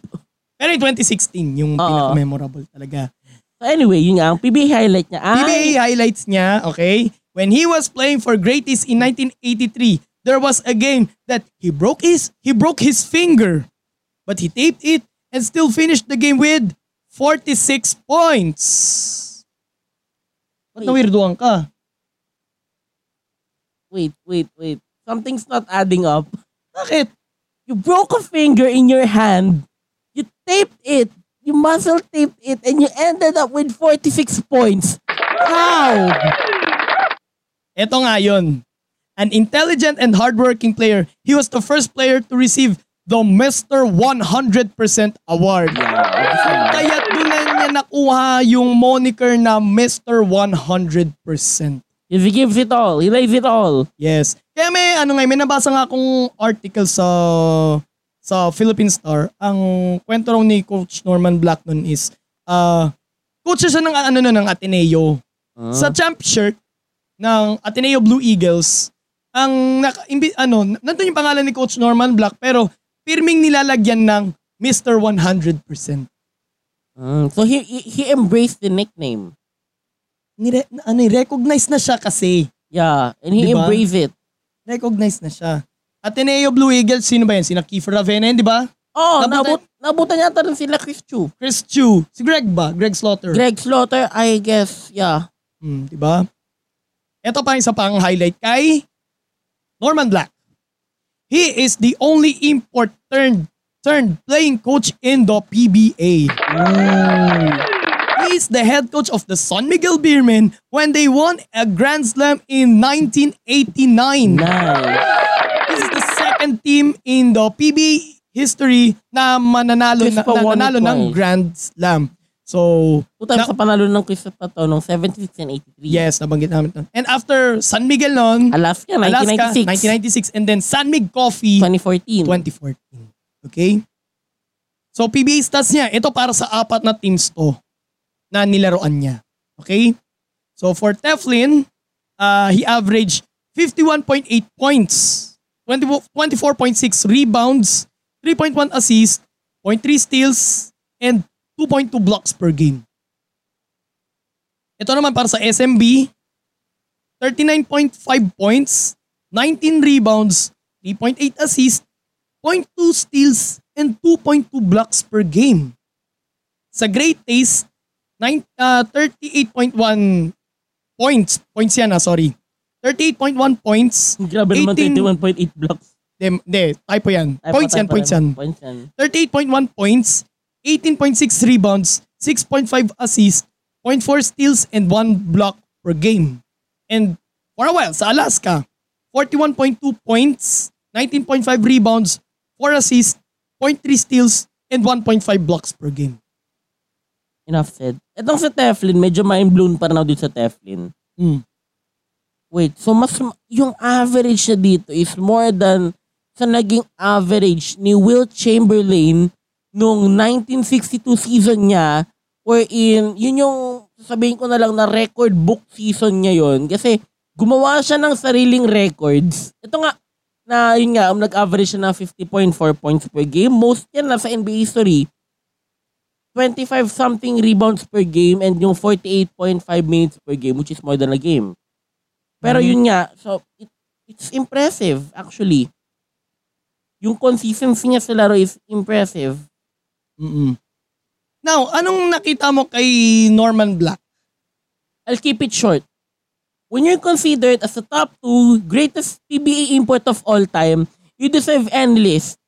Pero yung 2016, yung Oo. pinaka-memorable talaga. So anyway, yun nga, ang PBA highlight niya ay... PBA highlights niya, okay? When he was playing for Great East in 1983, there was a game that he broke his he broke his finger, but he taped it and still finished the game with 46 points. Ba't nawirduan ka? Wait, wait, wait. Something's not adding up. Bakit? You broke a finger in your hand. You taped it. You muscle taped it and you ended up with 46 points. How? Ito nga yun. An intelligent and hardworking player, he was the first player to receive the Mr. 100% award. Kaya doon na niya nakuha yung moniker na Mr. 100%. If he gives it all, he lays it all. Yes. Kaya may ano nga, may nabasa nga akong article sa sa Philippine Star. Ang kwento raw ni Coach Norman Black nun is uh, coach siya ng ano ng Ateneo. Sa champ shirt ng Ateneo Blue Eagles, ang naka, imbi, ano, nandun yung pangalan ni Coach Norman Black pero pirming nilalagyan ng Mr. 100%. Mm, so he, he he embraced the nickname. Nire, ano, eh, recognize na siya kasi. Yeah, and he Diba? embraced it. Recognize na siya. Ateneo Blue Eagles, sino ba yan? Sina Kiefer Ravena, yun, di ba? Oh, Nabutan- nabut nabutan yata rin sila Chris Chu. Chris Chu. Si Greg ba? Greg Slaughter. Greg Slaughter, I guess, yeah. Hmm, di ba? Ito pa isa pang highlight kay Norman Black. He is the only import turned turned playing coach in the PBA. He is the head coach of the San Miguel Beermen when they won a Grand Slam in 1989. Nice. This is the second team in the PBA history na mananalo na, na- nanalo ng. Grand Slam. So, Two times Na- sa panalo ng Chris pa to, nung 76 and 83. yes, nabanggit namin. to. And after San Miguel noon, Alaska, Alaska, 1996. 1996, and then San Mig Coffee, 2014. 2014. Okay? So, PBA stats niya, ito para sa apat na teams to na nilaruan niya. Okay? So, for Teflon, uh, he averaged 51.8 points, 20, 24.6 rebounds, 3.1 assists, 0.3 steals, and 2.2 blocks per game. Ito naman para sa SMB, 39.5 points, 19 rebounds, 3.8 assists, 0.2 steals, and 2.2 blocks per game. Sa Great Taste, nine, uh, 38.1 points. Points yan ah, sorry. 38.1 points. Grabe naman, 18 21.8 blocks. Hindi, typo yan. Ay, Points yan, points yan. Points yan. 38.1 points, 18.6 rebounds, 6.5 assists, 0.4 steals, and 1 block per game. And for a while, sa Alaska, 41.2 points, 19.5 rebounds, 4 assists, 0.3 steals, and 1.5 blocks per game. Enough said. Itong sa Teflon, medyo mind-blown pa rin ako dito sa Teflon. Mm. Wait, so mas, yung average niya dito is more than sa naging average ni Will Chamberlain nung 1962 season niya wherein yun yung sabihin ko na lang na record book season niya yon kasi gumawa siya ng sariling records. Ito nga, na yun nga, nag-average siya ng 50.4 points per game. Most yan na sa NBA history. 25 something rebounds per game and yung 48.5 minutes per game which is more than a game. Pero Mhm. yun nga, so it, it's impressive actually. Yung consistency niya sa laro is impressive. Mm-mm. Now, anong nakita mo kay Norman Black? I'll keep it short. When you're considered as the top two greatest PBA import of all time, you deserve any list.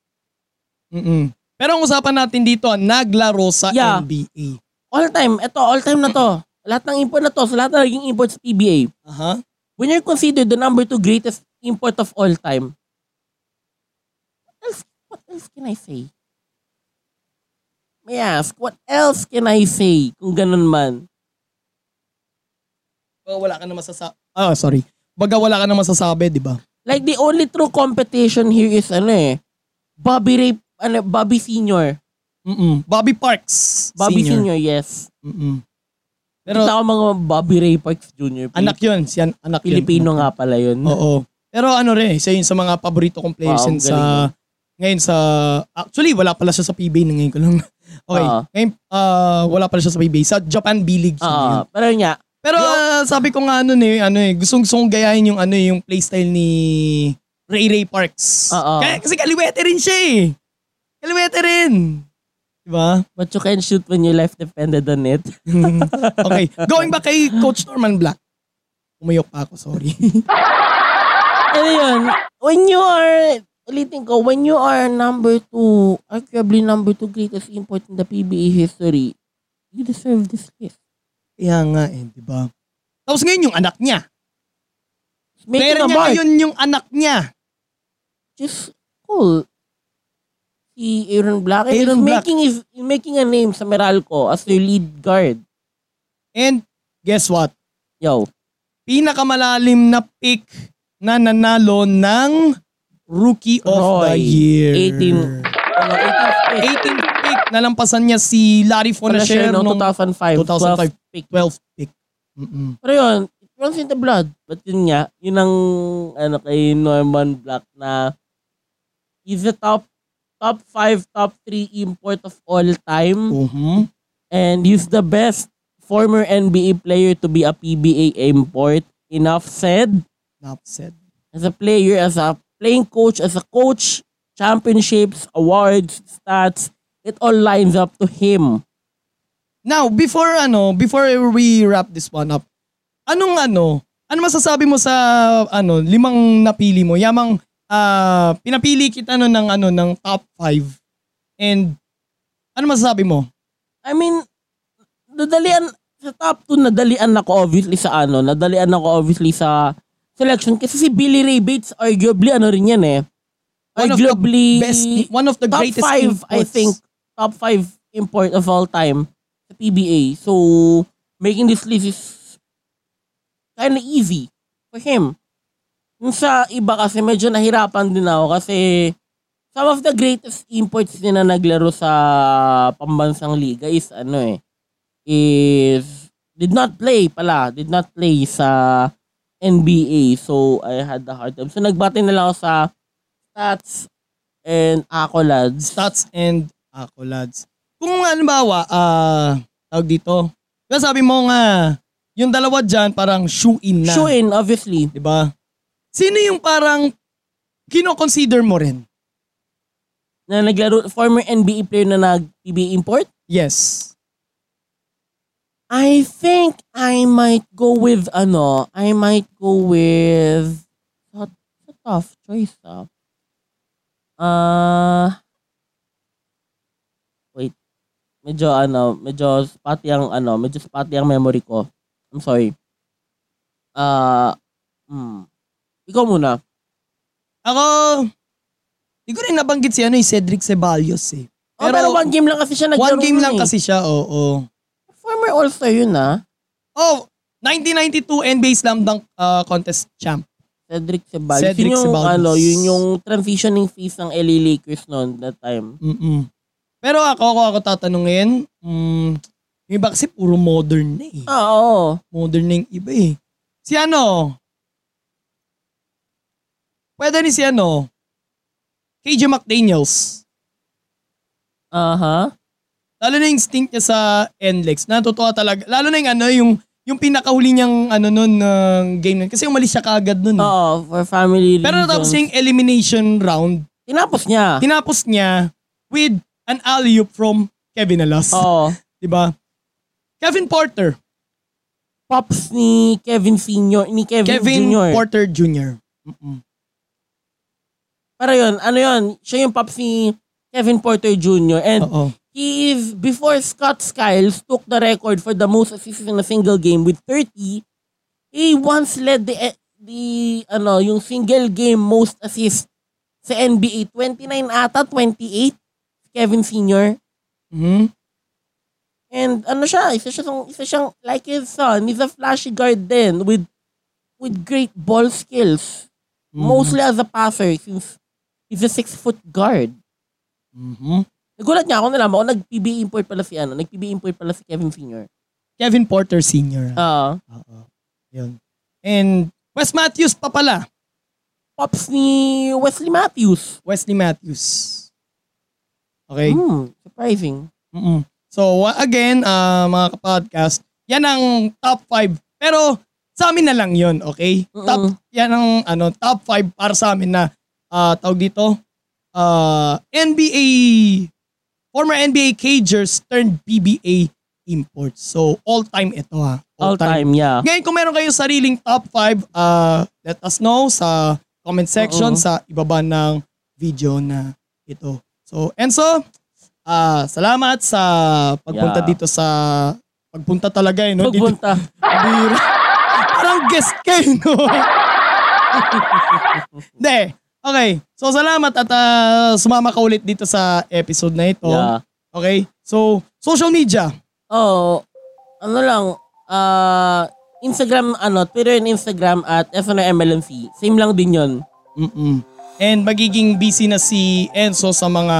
Mm-mm. Pero ang usapan natin dito, naglaro sa Yeah. NBA. All time. Ito, all time na to. Lahat ng import na to, sa lahat na naging import sa PBA. Aha. When you're considered the number two greatest import of all time, what else, what else can I say? May ask, what else can I say kung ganun man? Baga wala ka na masasabi. Ah, sorry. Baga wala ka na masasabi, di ba? Like the only true competition here is ano eh, Bobby Ray, ano, Bobby Senior. Mm-mm. Bobby Parks. Bobby Senior, yes. Mm-mm. Pero, Pero Kita ko mga Bobby Ray Parks Jr. anak yun. Si an- anak yun. Pilipino nga pala yun. Oo. Pero ano rin, isa yun sa mga paborito kong players Wow, yun sa... Ngayon sa... Actually, wala pala siya sa PBA na ngayon ko lang. Okay. Oo. Ngayon, ah, wala pala siya sa PBA. Sa Japan B-League siya ngayon. Oo, pero yun nga, Pero ah, sabi ko nga ano eh, ano eh, gustong gusto kong gayahin yung ano eh, yung playstyle ni Ray Ray Parks. Oo. Kaya, kasi kaliwete rin siya eh. Kaliwete rin. Diba? but you can shoot when your life depended on it. okay. Going back kay Coach Norman Black. Umayok pa ako, sorry. Ano yun, when you are, ulitin ko, when you are number two, arguably number two greatest import in the PBA history, you deserve this list. Kaya nga eh, di ba? Tapos ngayon yung anak niya. Making Meron niya mark. ngayon yung anak niya. Just cool. Si Aaron Black. Aaron he's Black. making, his, making a name sa Meralco as their lead guard. And guess what? Yo. Pinakamalalim na pick na nanalo ng Rookie of the. Year. 18. Ano, 18th pick. 18th pick. Nalampasan niya si Larry Fonacier no, nung 2005. 2005. 12th pick. 12th pick. Mm-mm. Pero yun, it runs in the blood. But yun nga, yun ang ano kay Norman Black na he's the top top 5, top 3 import of all time. Mhm. And he's the best former NBA player to be a PBA import. Enough said. Enough said. As a player, as a playing coach, as a coach, championships, awards, stats, it all lines up to him. Now, before ano, before we wrap this one up, anong ano, ano masasabi mo sa ano, limang napili mo? Yamang ah, pinapili kita no ng ano ng top 5. And ano masasabi mo? I mean, nadalian, sa top 2, nadalian ako obviously sa ano, nadalian ako obviously sa selection kasi si Billy Ray Bates arguably ano rin yan eh. One of the Arguably, best, one of the top greatest 5, I imports. think, top 5 import of all time sa PBA. So, making this list is kind of easy for him. Yung sa iba kasi medyo nahirapan din ako kasi some of the greatest imports din na naglaro sa pambansang liga is ano eh, is did not play pala, did not play sa NBA. So, I had a hard time. So, nagbati na lang ako sa stats and accolades. stats and accolades. Kung halimbawa, ah, tawag dito, kaya sabi mo nga, yung dalawa dyan parang shoe-in na. Shoe in, obviously. Di ba? Sino yung parang kino-consider mo rin? Na naglaro, former NBA player na nag-PBA import. Yes. I think I might go with ano, I might go with what a tough choice ah. Uh, wait. Medyo ano, medyo spotty ang ano, medyo spotty ang memory ko. I'm sorry. Ah, hmm. Ikaw muna. Ako, di ko rin nabanggit si ano, eh, Cedric Ceballos eh. Oh, pero, one game lang kasi siya naglaro. One game lang eh. kasi siya, oo. Former All-Star yun ah. Oh, 1992 NBA Slam Dunk ah, Contest champ. Cedric Ceballos. Cedric yun yung, Ceballos. ano, yun yung transitioning phase ng LA Lakers noon that time. Mm-mm. Pero ako, ako, ako tatanungin, mm, yung iba kasi puro modern na eh. Ah, oo. Modern na yung iba eh. Si ano? Pwede ni si ano? KJ McDaniels. Aha. Lalo na yung stint niya sa NLEX. Natutuwa talaga. Lalo na yung ano, yung, yung pinakahuli niyang ano nun, ng game nun. Kasi umalis siya kaagad nun. Oo, for family reasons. Pero natapos yung elimination round. Tinapos niya. Tinapos niya with an alley-oop from Kevin Alas. Oo. Diba? Kevin Porter. Pops ni Kevin Senior, ni Kevin, Kevin Jr. Porter Jr. Mm-mm. Pero yun, ano yun, siya yung pops ni Kevin Porter Jr. And Oo. He is, before Scott Skiles took the record for the most assists in a single game with 30, he once led the, the ano, yung single game most assists sa NBA. 29 ata, 28, Kevin Senior. Mhm. And ano siya, isa siyang, isa siyang like his son. He's a flashy guard din with with great ball skills. Mhm. Mostly as a passer since he's a six-foot guard. Mhm. Nagulat niya ako, nalaman ko, nag-PB import pala si ano, nag-PB import pala si Kevin Senior. Kevin Porter Sr. Ah, Oo. Yun. And Wes Matthews pa pala. pops ni Wesley Matthews. Wesley Matthews. Okay? Hmm, surprising. Mm-mm. So wa- again, ah, mga kapodcast, yan ang top 5. Pero sa amin na lang yun, okay? Mm-mm. Top, yan ang ano, top 5 para sa amin na ah, tawag dito, ah, NBA, former NBA Cagers turned PBA imports. So all time ito ha. All time, yeah. Ngayon kung meron kayong sariling top 5, uh, let us know sa comment section Oo. sa ibaba ng video na ito. So Enzo, ah salamat sa pagpunta Yeah. dito sa pagpunta talaga eh, no? Dito- Pagpunta. Bira. Parang guest kayo, no? Hindi. Okay. So, salamat at ah, sumama ka ulit dito sa episode na ito. Yeah. Okay? So, social media. Oh, ano lang, ah, Instagram, ano, Twitter and Instagram at FNMLMC. Same lang din yun. Mm-mm. And magiging busy na si Enzo sa mga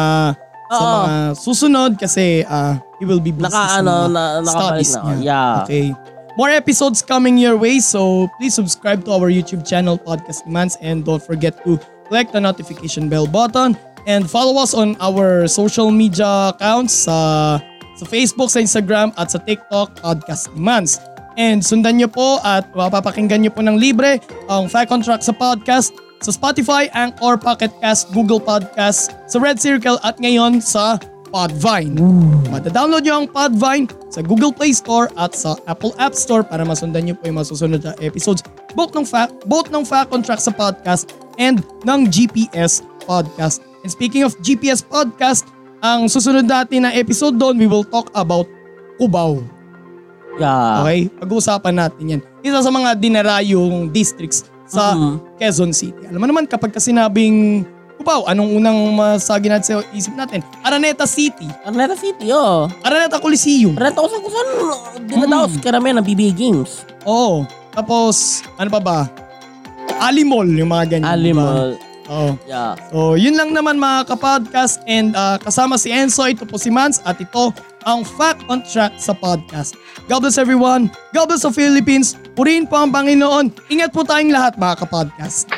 sa Oo. mga susunod kasi ah, he will be busy Naka, sa ano, mga na, studies na. niya. Yeah. Okay. More episodes coming your way, so please subscribe to our YouTube channel, Podcast Demands, and don't forget to click the notification bell button and follow us on our social media accounts sa sa Facebook, sa Instagram, at sa TikTok, Podcast Demands. And sundan nyo po at mapapakinggan nyo po ng libre ang Fact on Track sa podcast sa Spotify, Anchor, Pocket Cast, Google Podcast, sa Red Circle at ngayon sa Podvine. Mata-download nyo ang Podvine sa Google Play Store at sa Apple App Store para masundan nyo po yung masusunod na episodes both ng fact, both ng Fact on Track sa podcast and ng GPS Podcast. And speaking of GPS Podcast, ang susunod natin na episode doon, we will talk about Cubao. Yeah. Okay? Pag-uusapan natin yan. Isa sa mga dinarayong districts sa Mhm. Quezon City. Alam mo naman kapag ka sinabing Cubao, anong unang masagi natin sa isip natin? Araneta City, Araneta City, oh. Araneta Coliseum. Araneta sa kung saan dinadaos karamihan ng BB Games. Oo. Tapos, ano pa ba? Alimol, yung mga ganyan. di ba? Animal. Oo. Yeah. So, yun lang naman mga kapodcast and ah, kasama si Enzo, ito po si Mans at ito ang Fact on Track sa podcast. God bless everyone. God bless the Philippines. Purihin po ang Panginoon. Ingat po tayong lahat mga kapodcast.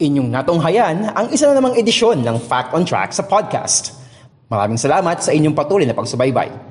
Inyong natunghayan ang isa na namang edisyon ng Fact on Track sa podcast. Maraming salamat sa inyong patuloy na pagsubaybay.